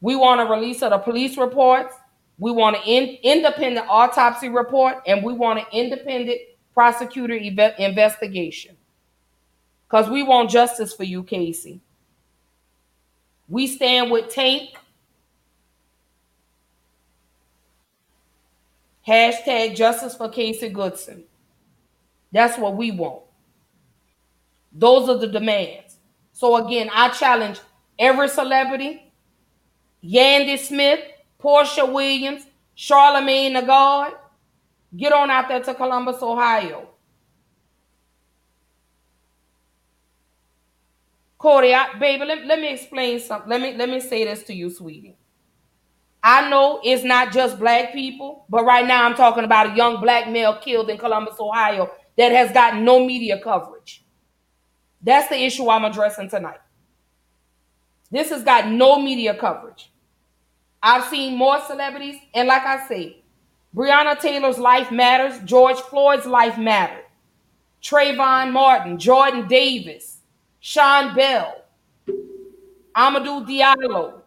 We want a release of the police reports. We want an in, independent autopsy report, and we want an independent prosecutor ev- investigation. Because we want justice for you, Casey. We stand with Tank. Hashtag justice for Casey Goodson. That's what we want. Those are the demands. So again, I challenge every celebrity, Yandy Smith, Porsha Williams, Charlemagne the God, get on out there to Columbus, Ohio. Cody, I, baby, let, let me explain something. Let me let me say this to you, sweetie. I know it's not just black people, but right now I'm talking about a young black male killed in Columbus, Ohio, that has gotten no media coverage. That's the issue I'm addressing tonight. This has got no media coverage. I've seen more celebrities, and like I say, Breonna Taylor's life matters. George Floyd's life mattered. Trayvon Martin, Jordan Davis, Sean Bell, Amadou Diallo.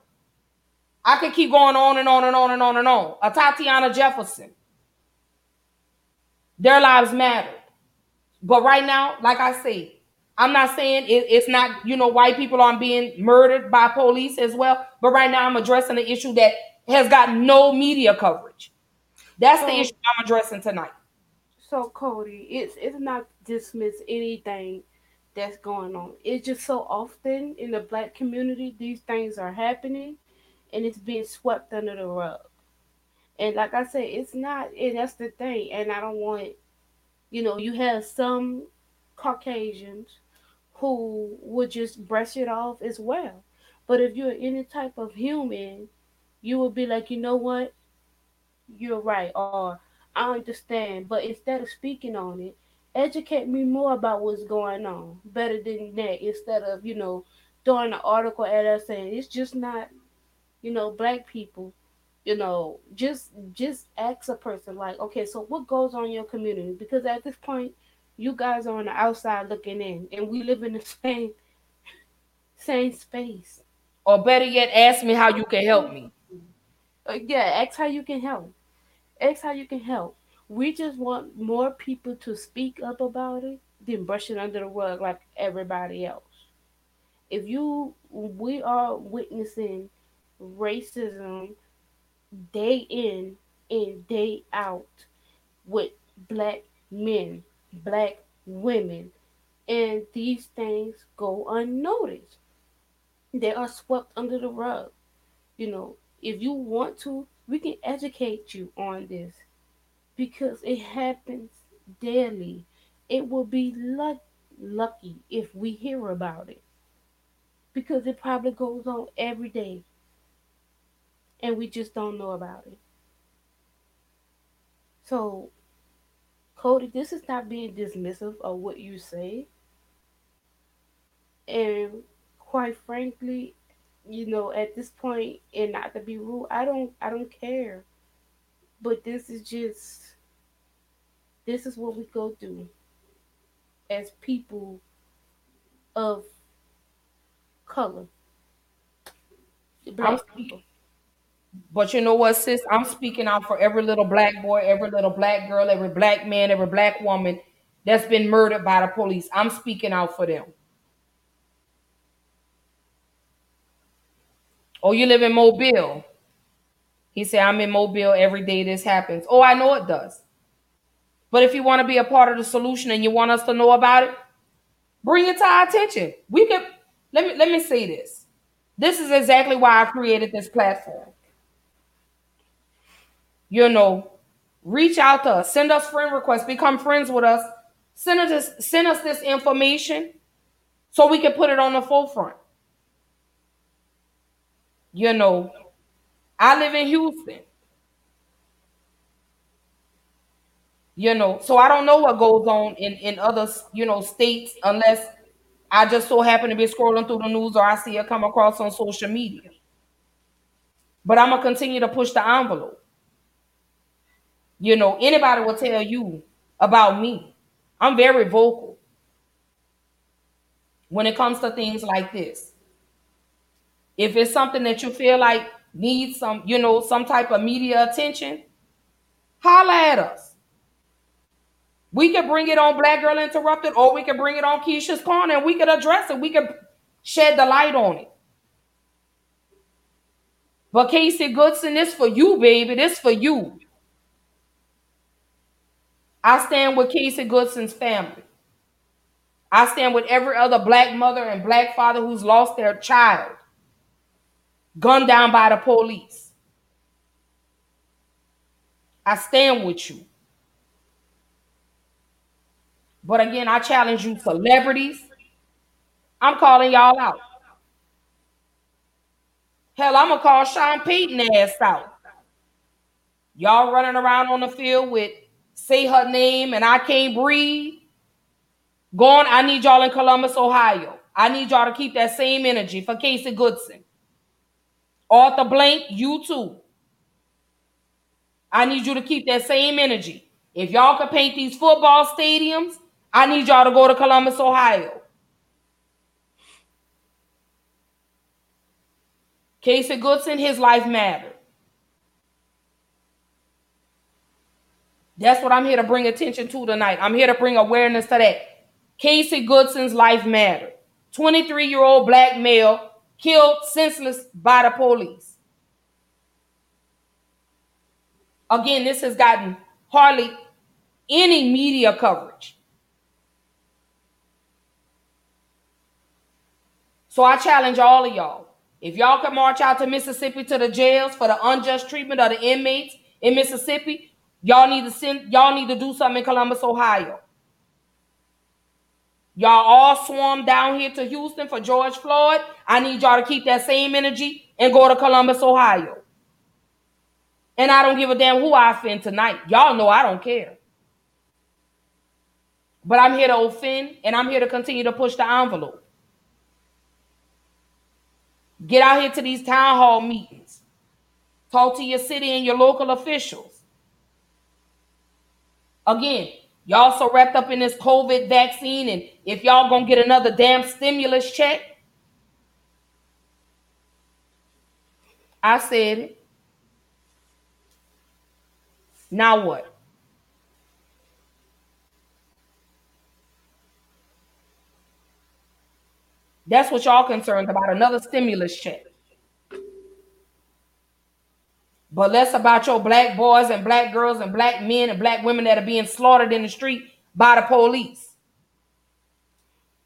I could keep going on and on and on and on and on. Atatiana Jefferson. Their lives matter. But right now, like I say, I'm not saying it, it's not, you know, white people aren't being murdered by police as well. But right now, I'm addressing an issue that has got no media coverage. That's the issue I'm addressing tonight. So Cody, it's it's not dismiss anything that's going on. It's just so often in the black community these things are happening and it's being swept under the rug. And like I said, it's not and that's the thing. And I don't want you know, you have some Caucasians who would just brush it off as well. But if you're any type of human, you would be like, you know what? You're right, or I understand. But instead of speaking on it, educate me more about what's going on. Better than that, instead of, you know, throwing an article at us saying it's just not, you know, black people. You know, just just ask a person like, okay, so what goes on in your community? Because at this point, you guys are on the outside looking in, and we live in the same same space. Or better yet, ask me how you can help me. Uh, yeah, ask how you can help. Ask how you can help. We just want more people to speak up about it than brush it under the rug like everybody else. If you, we are witnessing racism day in and day out with black men, black women, and these things go unnoticed. They are swept under the rug. You know, if you want to, we can educate you on this because it happens daily. It will be luck- lucky if we hear about it because it probably goes on every day and we just don't know about it. So, Cody, this is not being dismissive of what you say. And quite frankly, you know, at this point, and not to be rude, I don't, I don't care. But this is just, this is what we go through as people of color. Black people. But you know what, sis? I'm speaking out for every little black boy, every little black girl, every black man, every black woman that's been murdered by the police. I'm speaking out for them. Oh, you live in Mobile. He said, I'm in Mobile every day this happens. Oh, I know it does. But if you want to be a part of the solution and you want us to know about it, bring it to our attention. We can let me let me say this. This is exactly why I created this platform you know, reach out to us, send us friend requests, become friends with us, send us this, send us this information so we can put it on the forefront. You know, I live in Houston. You know, so I don't know what goes on in, in other, you know, states unless I just so happen to be scrolling through the news or I see it come across on social media. But I'm gonna continue to push the envelope. You know, anybody will tell you about me. I'm very vocal when it comes to things like this. If it's something that you feel like needs some, you know, some type of media attention, holla at us. We could bring it on Black Girl Interrupted, or we could bring it on Keisha's Corner and we could address it. We could shed the light on it. But Casey Goodson, this for you, baby. This for you. I stand with Casey Goodson's family. I stand with every other black mother and black father who's lost their child gunned down by the police. I stand with you. But again, I challenge you, celebrities. I'm calling y'all out. Hell, I'm gonna call Sean Payton ass out. Y'all running around on the field with say her name and I can't breathe, go on. I need y'all in Columbus, Ohio. I need y'all to keep that same energy for Casey Goodson. Arthur Blank, you too. I need you to keep that same energy. If y'all could paint these football stadiums, I need y'all to go to Columbus, Ohio. Casey Goodson, his life mattered. That's what I'm here to bring attention to tonight. I'm here to bring awareness to that. Casey Goodson's life mattered. 23 year old black male killed senseless by the police. Again, this has gotten hardly any media coverage. So I challenge all of y'all. If y'all can march out to Mississippi to the jails for the unjust treatment of the inmates in Mississippi, y'all need to send y'all need to do something in Columbus, Ohio. Y'all all swarm down here to Houston for George Floyd. I need y'all to keep that same energy and go to Columbus, Ohio. And I don't give a damn who I offend tonight. Y'all know I don't care. But I'm here to offend and I'm here to continue to push the envelope. Get out here to these town hall meetings. Talk to your city and your local officials. Again, y'all so wrapped up in this COVID vaccine, and if y'all gonna get another damn stimulus check, I said. Now what? That's what y'all concerned about another stimulus check. But less about your black boys and black girls and black men and black women that are being slaughtered in the street by the police.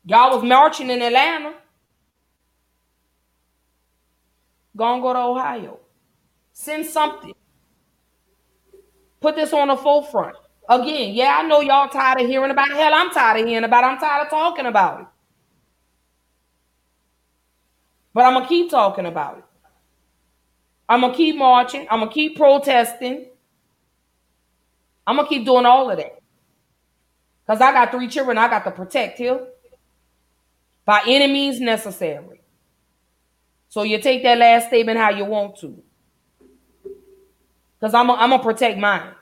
Y'all was marching in Atlanta. Go and go to Ohio. Send something. Put this on the forefront. Again, yeah, I know y'all tired of hearing about it. Hell, I'm tired of hearing about it. I'm tired of talking about it. But I'm to keep talking about it. I'm to keep marching. I'm to keep protesting. I'm to keep doing all of that. Because I got three children I got to protect here by any means necessary. So you take that last statement how you want to. Because I'm going to protect mine.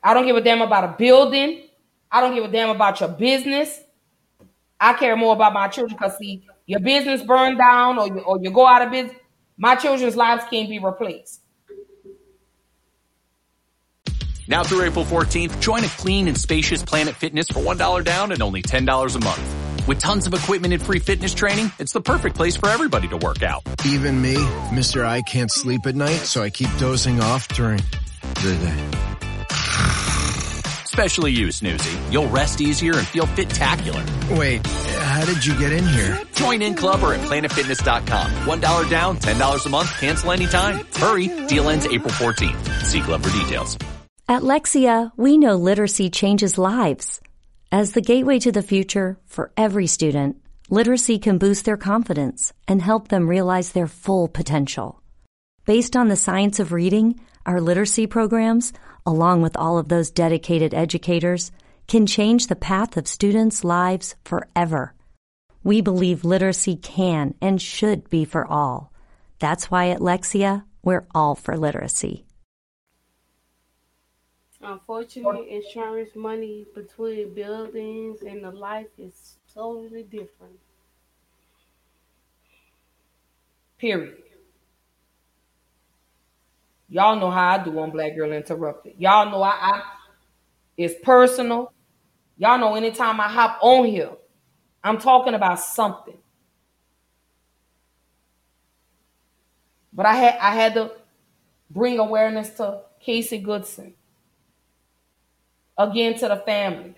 I don't give a damn about a building. I don't give a damn about your business. I care more about my children because see, your business burned down or you, or you go out of business. My children's lives can't be replaced. Now through April 14th, join a clean and spacious Planet Fitness for $1 down and only $10 a month. With tons of equipment and free fitness training, it's the perfect place for everybody to work out. Even me, Mr. I can't sleep at night, so I keep dozing off during the day. Especially you, Snoozy. You'll rest easier and feel fit-tacular. Wait, how did you get in here? Join in club or at planetfitness.com. $1 down, $10 a month, cancel anytime. Hurry, deal ends April 14th. See club for details. At Lexia, we know literacy changes lives. As the gateway to the future for every student, literacy can boost their confidence and help them realize their full potential. Based on the science of reading, our literacy programs along with all of those dedicated educators, can change the path of students' lives forever. We believe literacy can and should be for all. That's why at Lexia, we're all for literacy. Unfortunately, insurance money between buildings and the life is totally different. Period. Y'all know how I do on Black Girl Interrupted. Y'all know I, I it's personal. Y'all know anytime I hop on here, I'm talking about something. But I had I had to bring awareness to Casey Goodson. Again to the family.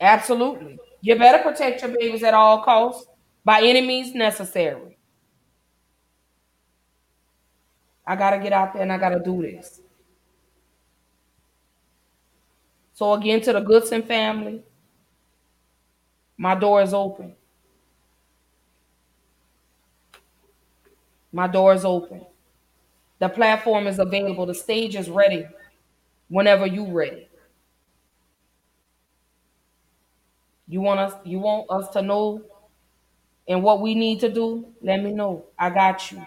Absolutely. You better protect your babies at all costs by any means necessary. I got to get out there and I got to do this. So, again, to the Goodson family, my door is open. My door is open. The platform is available. The stage is ready whenever you're ready. You want us you want us to know and what we need to do, let me know. I got you.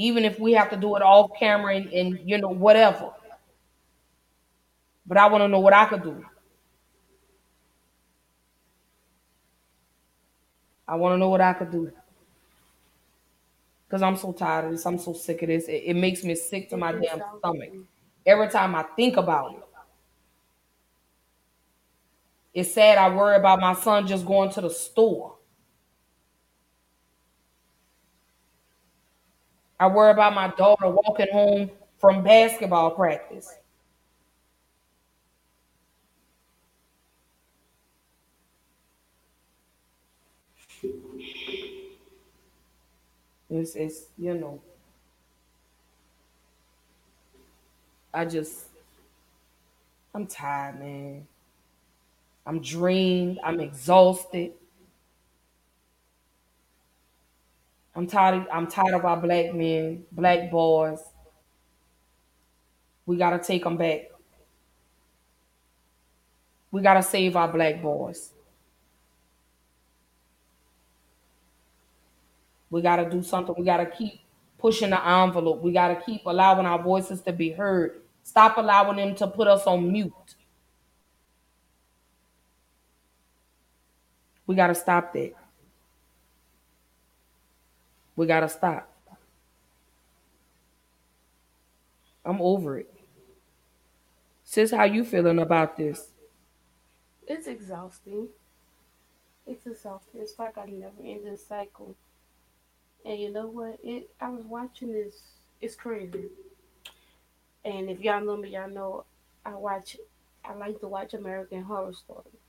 Even if we have to do it off camera and, and you know, whatever. But I want to know what I could do. I want to know what I could do. Because I'm so tired of this. I'm so sick of this. It, it makes me sick to my damn stomach. Every time I think about it. It's sad I worry about my son just going to the store. I worry about my daughter walking home from basketball practice. It's, it's you know, I just, I'm tired, man. I'm drained. I'm exhausted. I'm tired. Of, I'm tired of our black men, black boys. We gotta take them back. We gotta save our black boys. We got to do something. We got to keep pushing the envelope. We got to keep allowing our voices to be heard. Stop allowing them to put us on mute. We got to stop that. We got to stop. I'm over it. Sis, how you feeling about this? It's exhausting. It's exhausting. It's like I never end this cycle. And you know what? It I was watching this. It's crazy. And if y'all know me, y'all know I watch. I like to watch American Horror Story.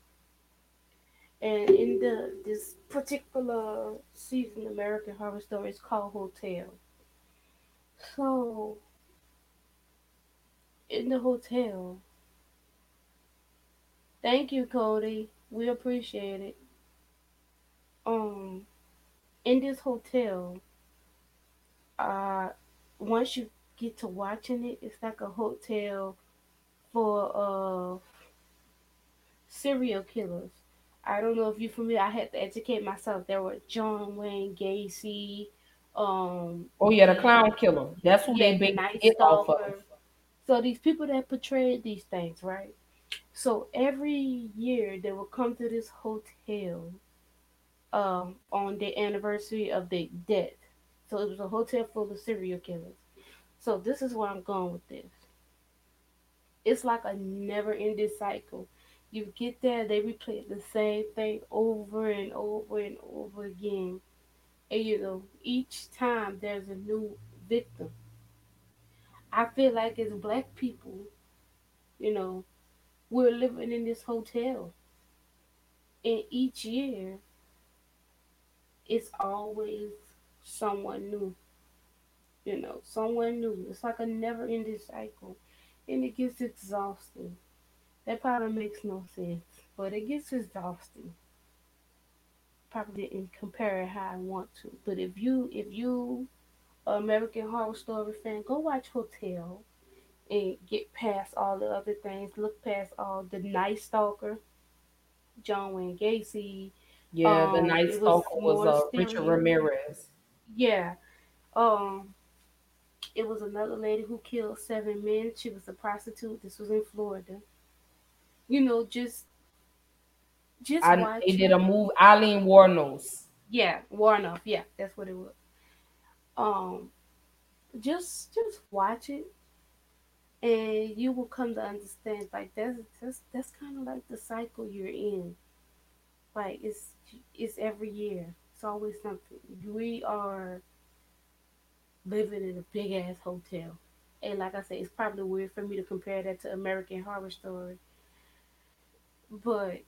And in the this particular season, American Horror Story is called Hotel. So in the hotel. Thank you, Cody. We appreciate it. Um, in this hotel, uh, once you get to watching it, it's like a hotel for uh serial killers. I don't know if you're familiar. I had to educate myself. There were John Wayne Gacy. Um, oh yeah, the clown killer. That's who yeah, they the big it off of. So these people that portrayed these things, right? So every year they will come to this hotel um, on the anniversary of their death. So it was a hotel full of serial killers. So this is where I'm going with this. It's like a never ending cycle. You get there, they replay the same thing over and over and over again. And you know, each time there's a new victim. I feel like as black people, you know, we're living in this hotel. And each year, it's always someone new. You know, someone new. It's like a never ending cycle. And it gets exhausting. That probably makes no sense. But it gets exhausting. Probably didn't compare it how I want to. But if you if you American Horror Story fan, go watch Hotel and get past all the other things. Look past all the Night Stalker, John Wayne Gacy. Yeah, the Um, Night it was Stalker was, more uh, Richard. Ramirez. Yeah. Um it was another lady who killed seven men. She was a prostitute. This was in Florida. You know, just just I, watch they did a movie. Aileen Wuornos. Yeah, Warnoff. Yeah, that's what it was. Um, just just watch it, and you will come to understand. Like that's that's that's kind of like the cycle you're in. Like it's it's every year. It's always something. We are living in a big ass hotel, and like I said, it's probably weird for me to compare that to American Horror Story, but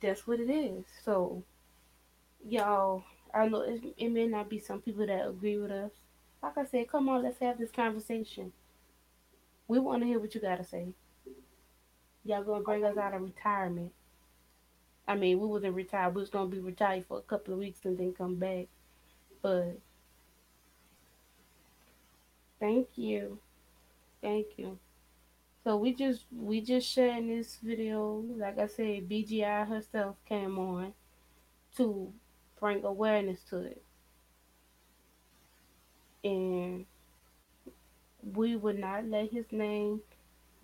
that's what it is. So y'all, I know it, it may not be some people that agree with us. Like I said, come on, let's have this conversation. We want to hear what you got to say. Y'all gonna bring us out of retirement. I mean, we wasn't retired. We was gonna be retired for a couple of weeks and then come back. But thank you, thank you. So we just we just sharing this video. Like I said, BGI herself came on to bring awareness to it. And we would not let his name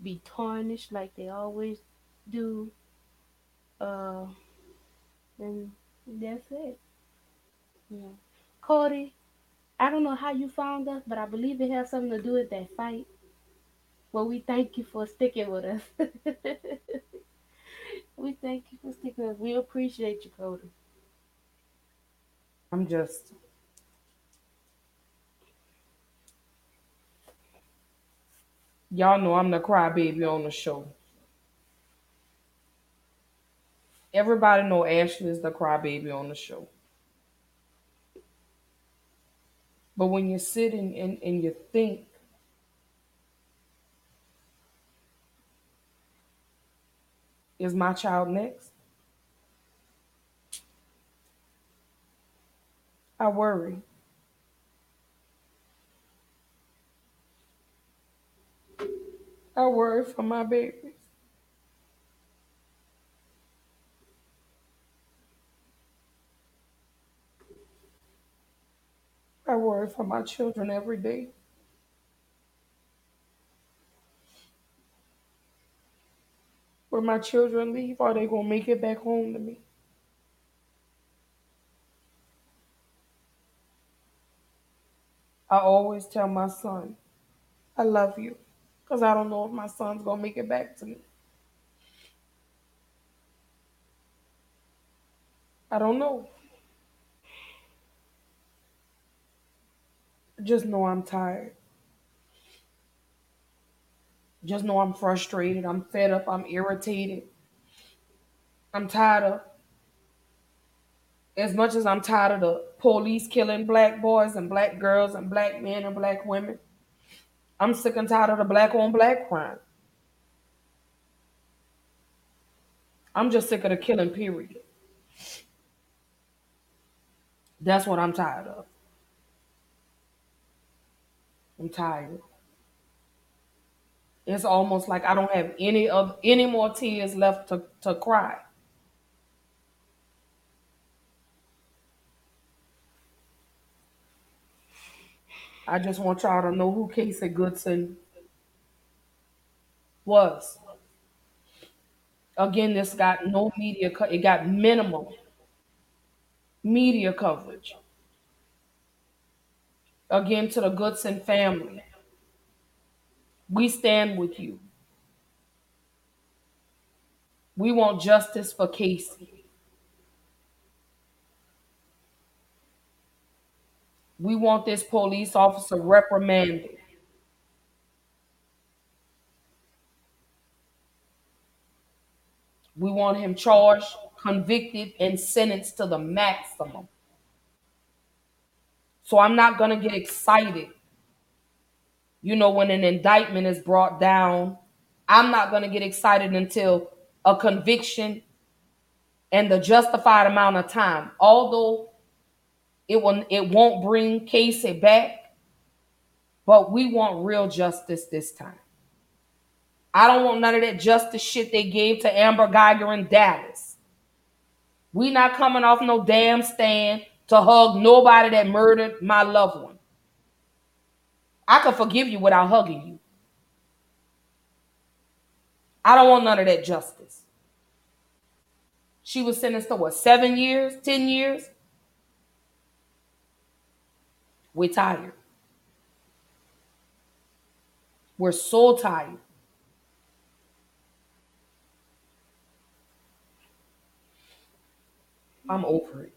be tarnished like they always do. Uh, and that's it. Yeah. Cody, I don't know how you found us, but I believe it has something to do with that fight. Well, we thank you for sticking with us. we thank you for sticking with us. We appreciate you, Cody. I'm just y'all know I'm the crybaby on the show. Everybody know Ashlee is the crybaby on the show. But when you're sitting and, and you think, is my child next? I worry. I worry for my babies. I worry for my children every day. When my children leave, are they going to make it back home to me? I always tell my son, I love you, because I don't know if my son's going to make it back to me. I don't know. Just know I'm tired. Just know I'm frustrated. I'm fed up. I'm irritated. I'm tired of, as much as I'm tired of the police killing black boys and black girls and black men and black women, I'm sick and tired of the black on black crime. I'm just sick of the killing, period. That's what I'm tired of. I'm tired. It's almost like I don't have any of any more tears left to, to cry. I just want y'all to know who Casey Goodson was. Again, this got no media, co- it got minimal media coverage. Again, to the Goodson family, we stand with you. We want justice for Casey. We want this police officer reprimanded. We want him charged, convicted, and sentenced to the maximum. So I'm not going to get excited. You know, when an indictment is brought down, I'm not going to get excited until a conviction and the justified amount of time. Although it will it won't bring Casey back, but we want real justice this time. I don't want none of that justice shit they gave to Amber Guyger in Dallas. We not coming off no damn stand to hug nobody that murdered my loved one. I can forgive you without hugging you. I don't want none of that justice. She was sentenced to what, seven years, 10 years? We're tired. We're so tired. I'm over it.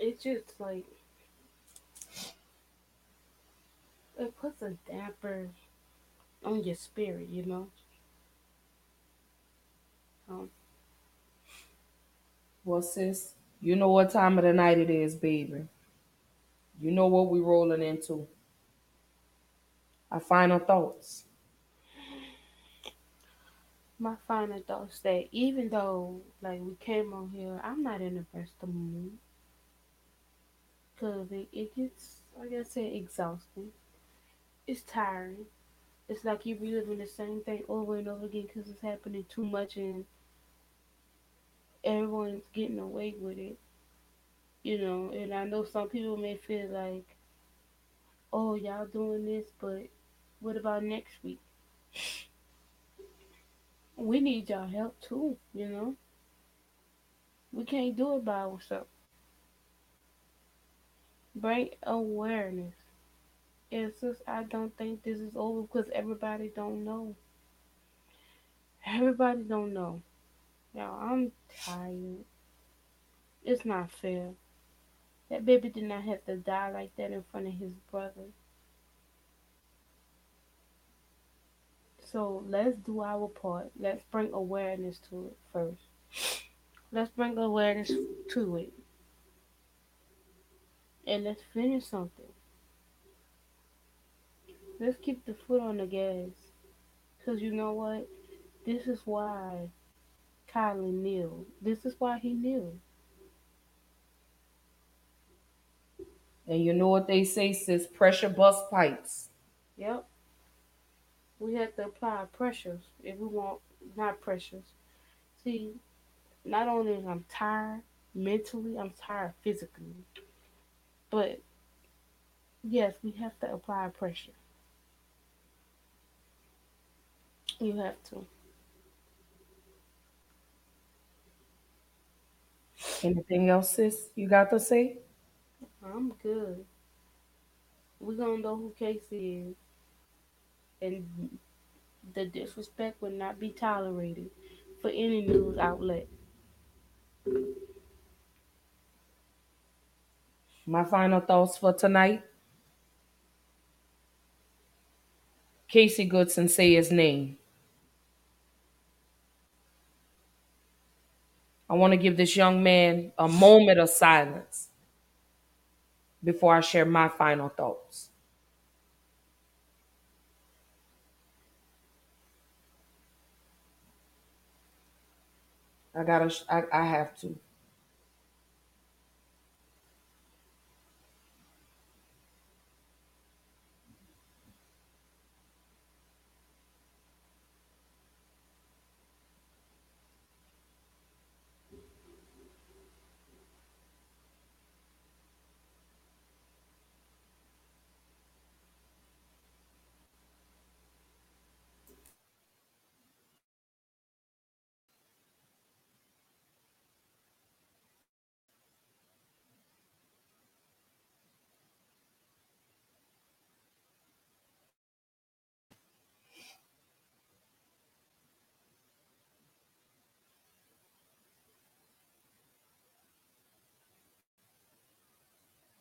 It's just like it puts a damper on your spirit, you know. Um, Well, sis, you know what time of the night it is, baby. You know what we're rolling into. Our final thoughts. my final thoughts that even though like we came on here, I'm not in the best of mood because it, it gets, like I said, exhausting. It's tiring. It's like you're reliving the same thing over and over again because it's happening too much and everyone's getting away with it. You know, and I know some people may feel like, oh, y'all doing this, but what about next week? We need y'all help too, you know? We can't do it by ourselves. Bring awareness. It's just I don't think this is over because everybody don't know. Everybody don't know. Y'all, I'm tired. It's not fair. That baby did not have to die like that in front of his brother. So let's do our part. Let's bring awareness to it first. Let's bring awareness to it. And let's finish something. Let's keep the foot on the gas. Because you know what? This is why Kylie kneeled. This is why he kneeled. And you know what they say, sis? Pressure bust pipes. Yep. We have to apply pressures if we want, not pressures. See, not only I'm I tired mentally, I'm tired physically. But yes, we have to apply pressure. You have to. Anything else, sis, you got to say? I'm good. We're gonna know who Casey is. And the disrespect will not be tolerated for any news outlet. My final thoughts for tonight. Casey Goodson say his name. I want to give this young man a moment of silence before I share my final thoughts. I gotta, I, I have to.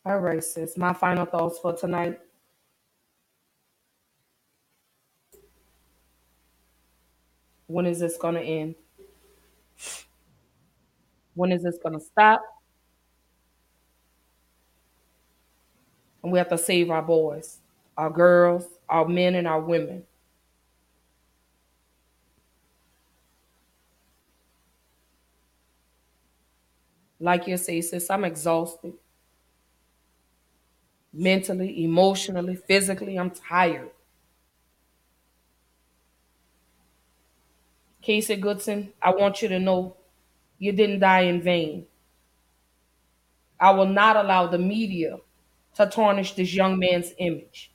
All right, sis. My final thoughts for tonight. When is this gonna end? When is this gonna stop? And we have to save our boys, our girls, our men, and our women. Like you say, sis, I'm exhausted. Mentally, emotionally, physically, I'm tired. Casey Goodson, I want you to know you didn't die in vain. I will not allow the media to tarnish this young man's image.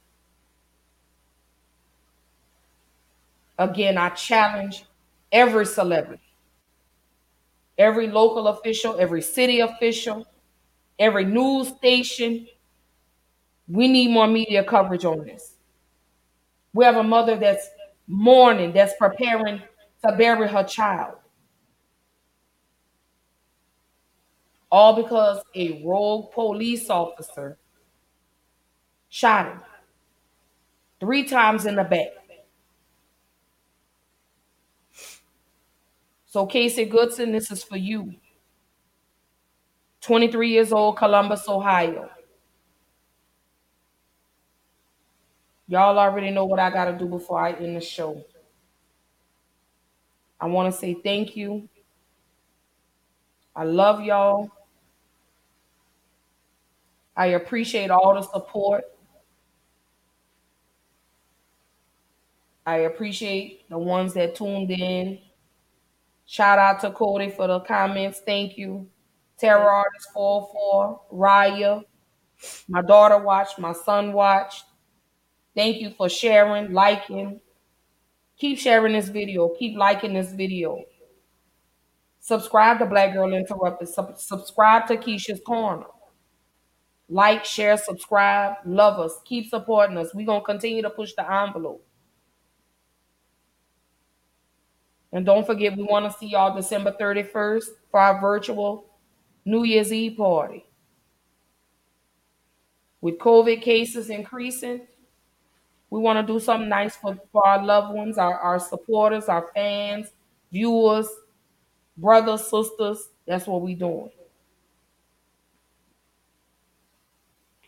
Again, I challenge every celebrity, every local official, every city official, every news station. We need more media coverage on this. We have a mother that's mourning, that's preparing to bury her child. All because a rogue police officer shot him three times in the back. So, Casey Goodson, this is for you. 23 years old, Columbus, Ohio. Y'all already know what I got to do before I end the show. I want to say thank you. I love y'all. I appreciate all the support. I appreciate the ones that tuned in Shout out to Cody for the comments. Thank you. Terror Artist 44, Raya. My daughter watched, my son watched. Thank you for sharing, liking. Keep sharing this video. Keep liking this video. Subscribe to Black Girl Interrupted. Sub- subscribe to Keisha's Corner. Like, share, subscribe. Love us. Keep supporting us. We're going to continue to push the envelope. And don't forget, we want to see y'all December 31st for our virtual New Year's Eve party. With COVID cases increasing, we want to do something nice for, for our loved ones, our, our supporters, our fans, viewers, brothers, sisters. That's what we're doing.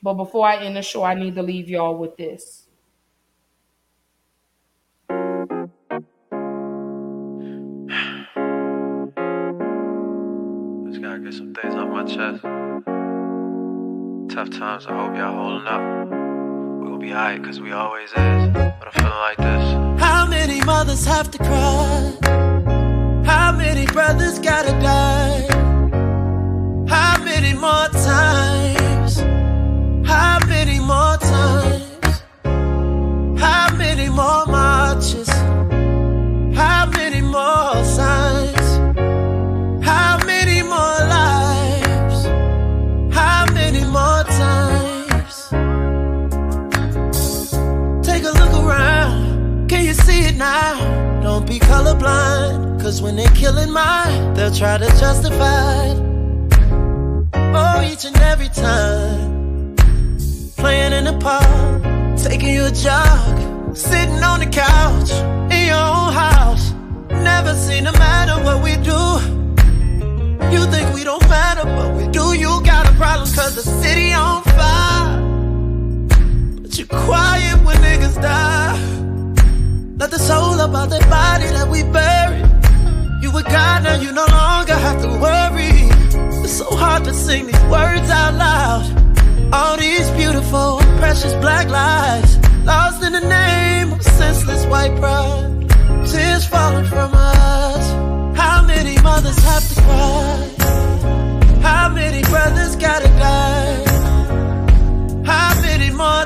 But before I end the show, I need to leave y'all with this. Just gotta get some things off my chest. Tough times, I hope y'all holding up. We gon' be alright, cause we always is. But I'm feeling like this. How many mothers have to cry? How many brothers gotta die? How many more times? Cause when they're killing mine, they'll try to justify it. Oh, each and every time. Playing in the park, taking you a jog, sitting on the couch in your own house. Never seem to matter what we do. You think we don't matter, but we do. You got a problem cause the city on fire. But you're quiet when niggas die. Let the soul about that body that we buried. You were God now, you no longer have to worry. It's so hard to sing these words out loud. All these beautiful, precious black lives. Lost in the name of senseless white pride. Tears falling from us. How many mothers have to cry? How many brothers gotta die? How many more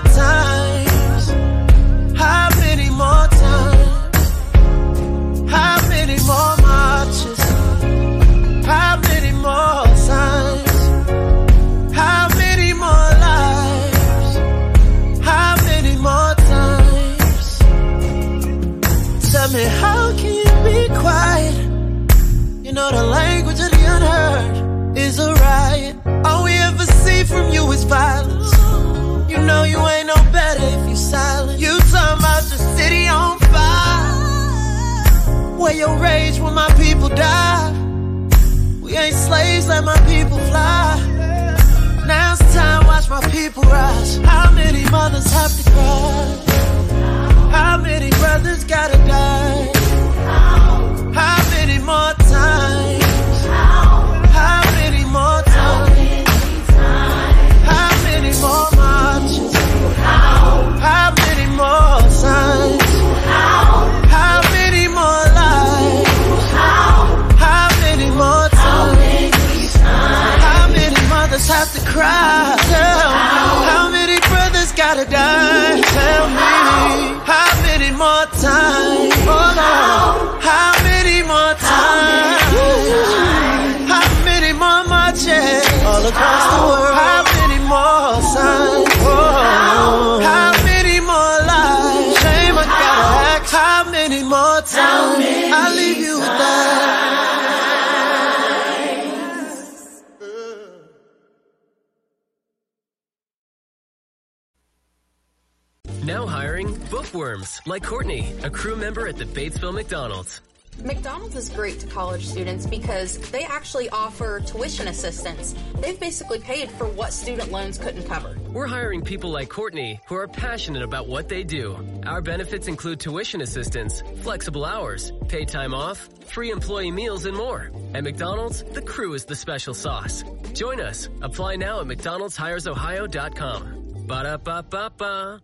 like Courtney, a crew member at the Batesville McDonald's. McDonald's is great to college students because they actually offer tuition assistance. They've basically paid for what student loans couldn't cover. We're hiring people like Courtney who are passionate about what they do. Our benefits include tuition assistance, flexible hours, paid time off, free employee meals, and more. At McDonald's, the crew is the special sauce. Join us. Apply now at McDonald'sHiresOhio.com. Ba-da-ba-ba-ba.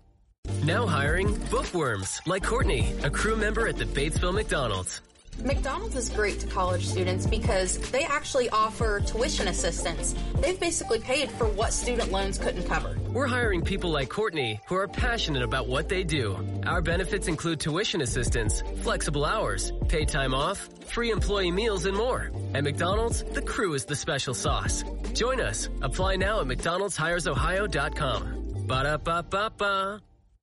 Now hiring bookworms like Courtney, a crew member at the Batesville McDonald's. McDonald's is great to college students because they actually offer tuition assistance. They've basically paid for what student loans couldn't cover. We're hiring people like Courtney who are passionate about what they do. Our benefits include tuition assistance, flexible hours, paid time off, free employee meals, and more. At McDonald's, the crew is the special sauce. Join us. Apply now at McDonald'sHiresOhio.com. Ba-da-ba-ba-ba.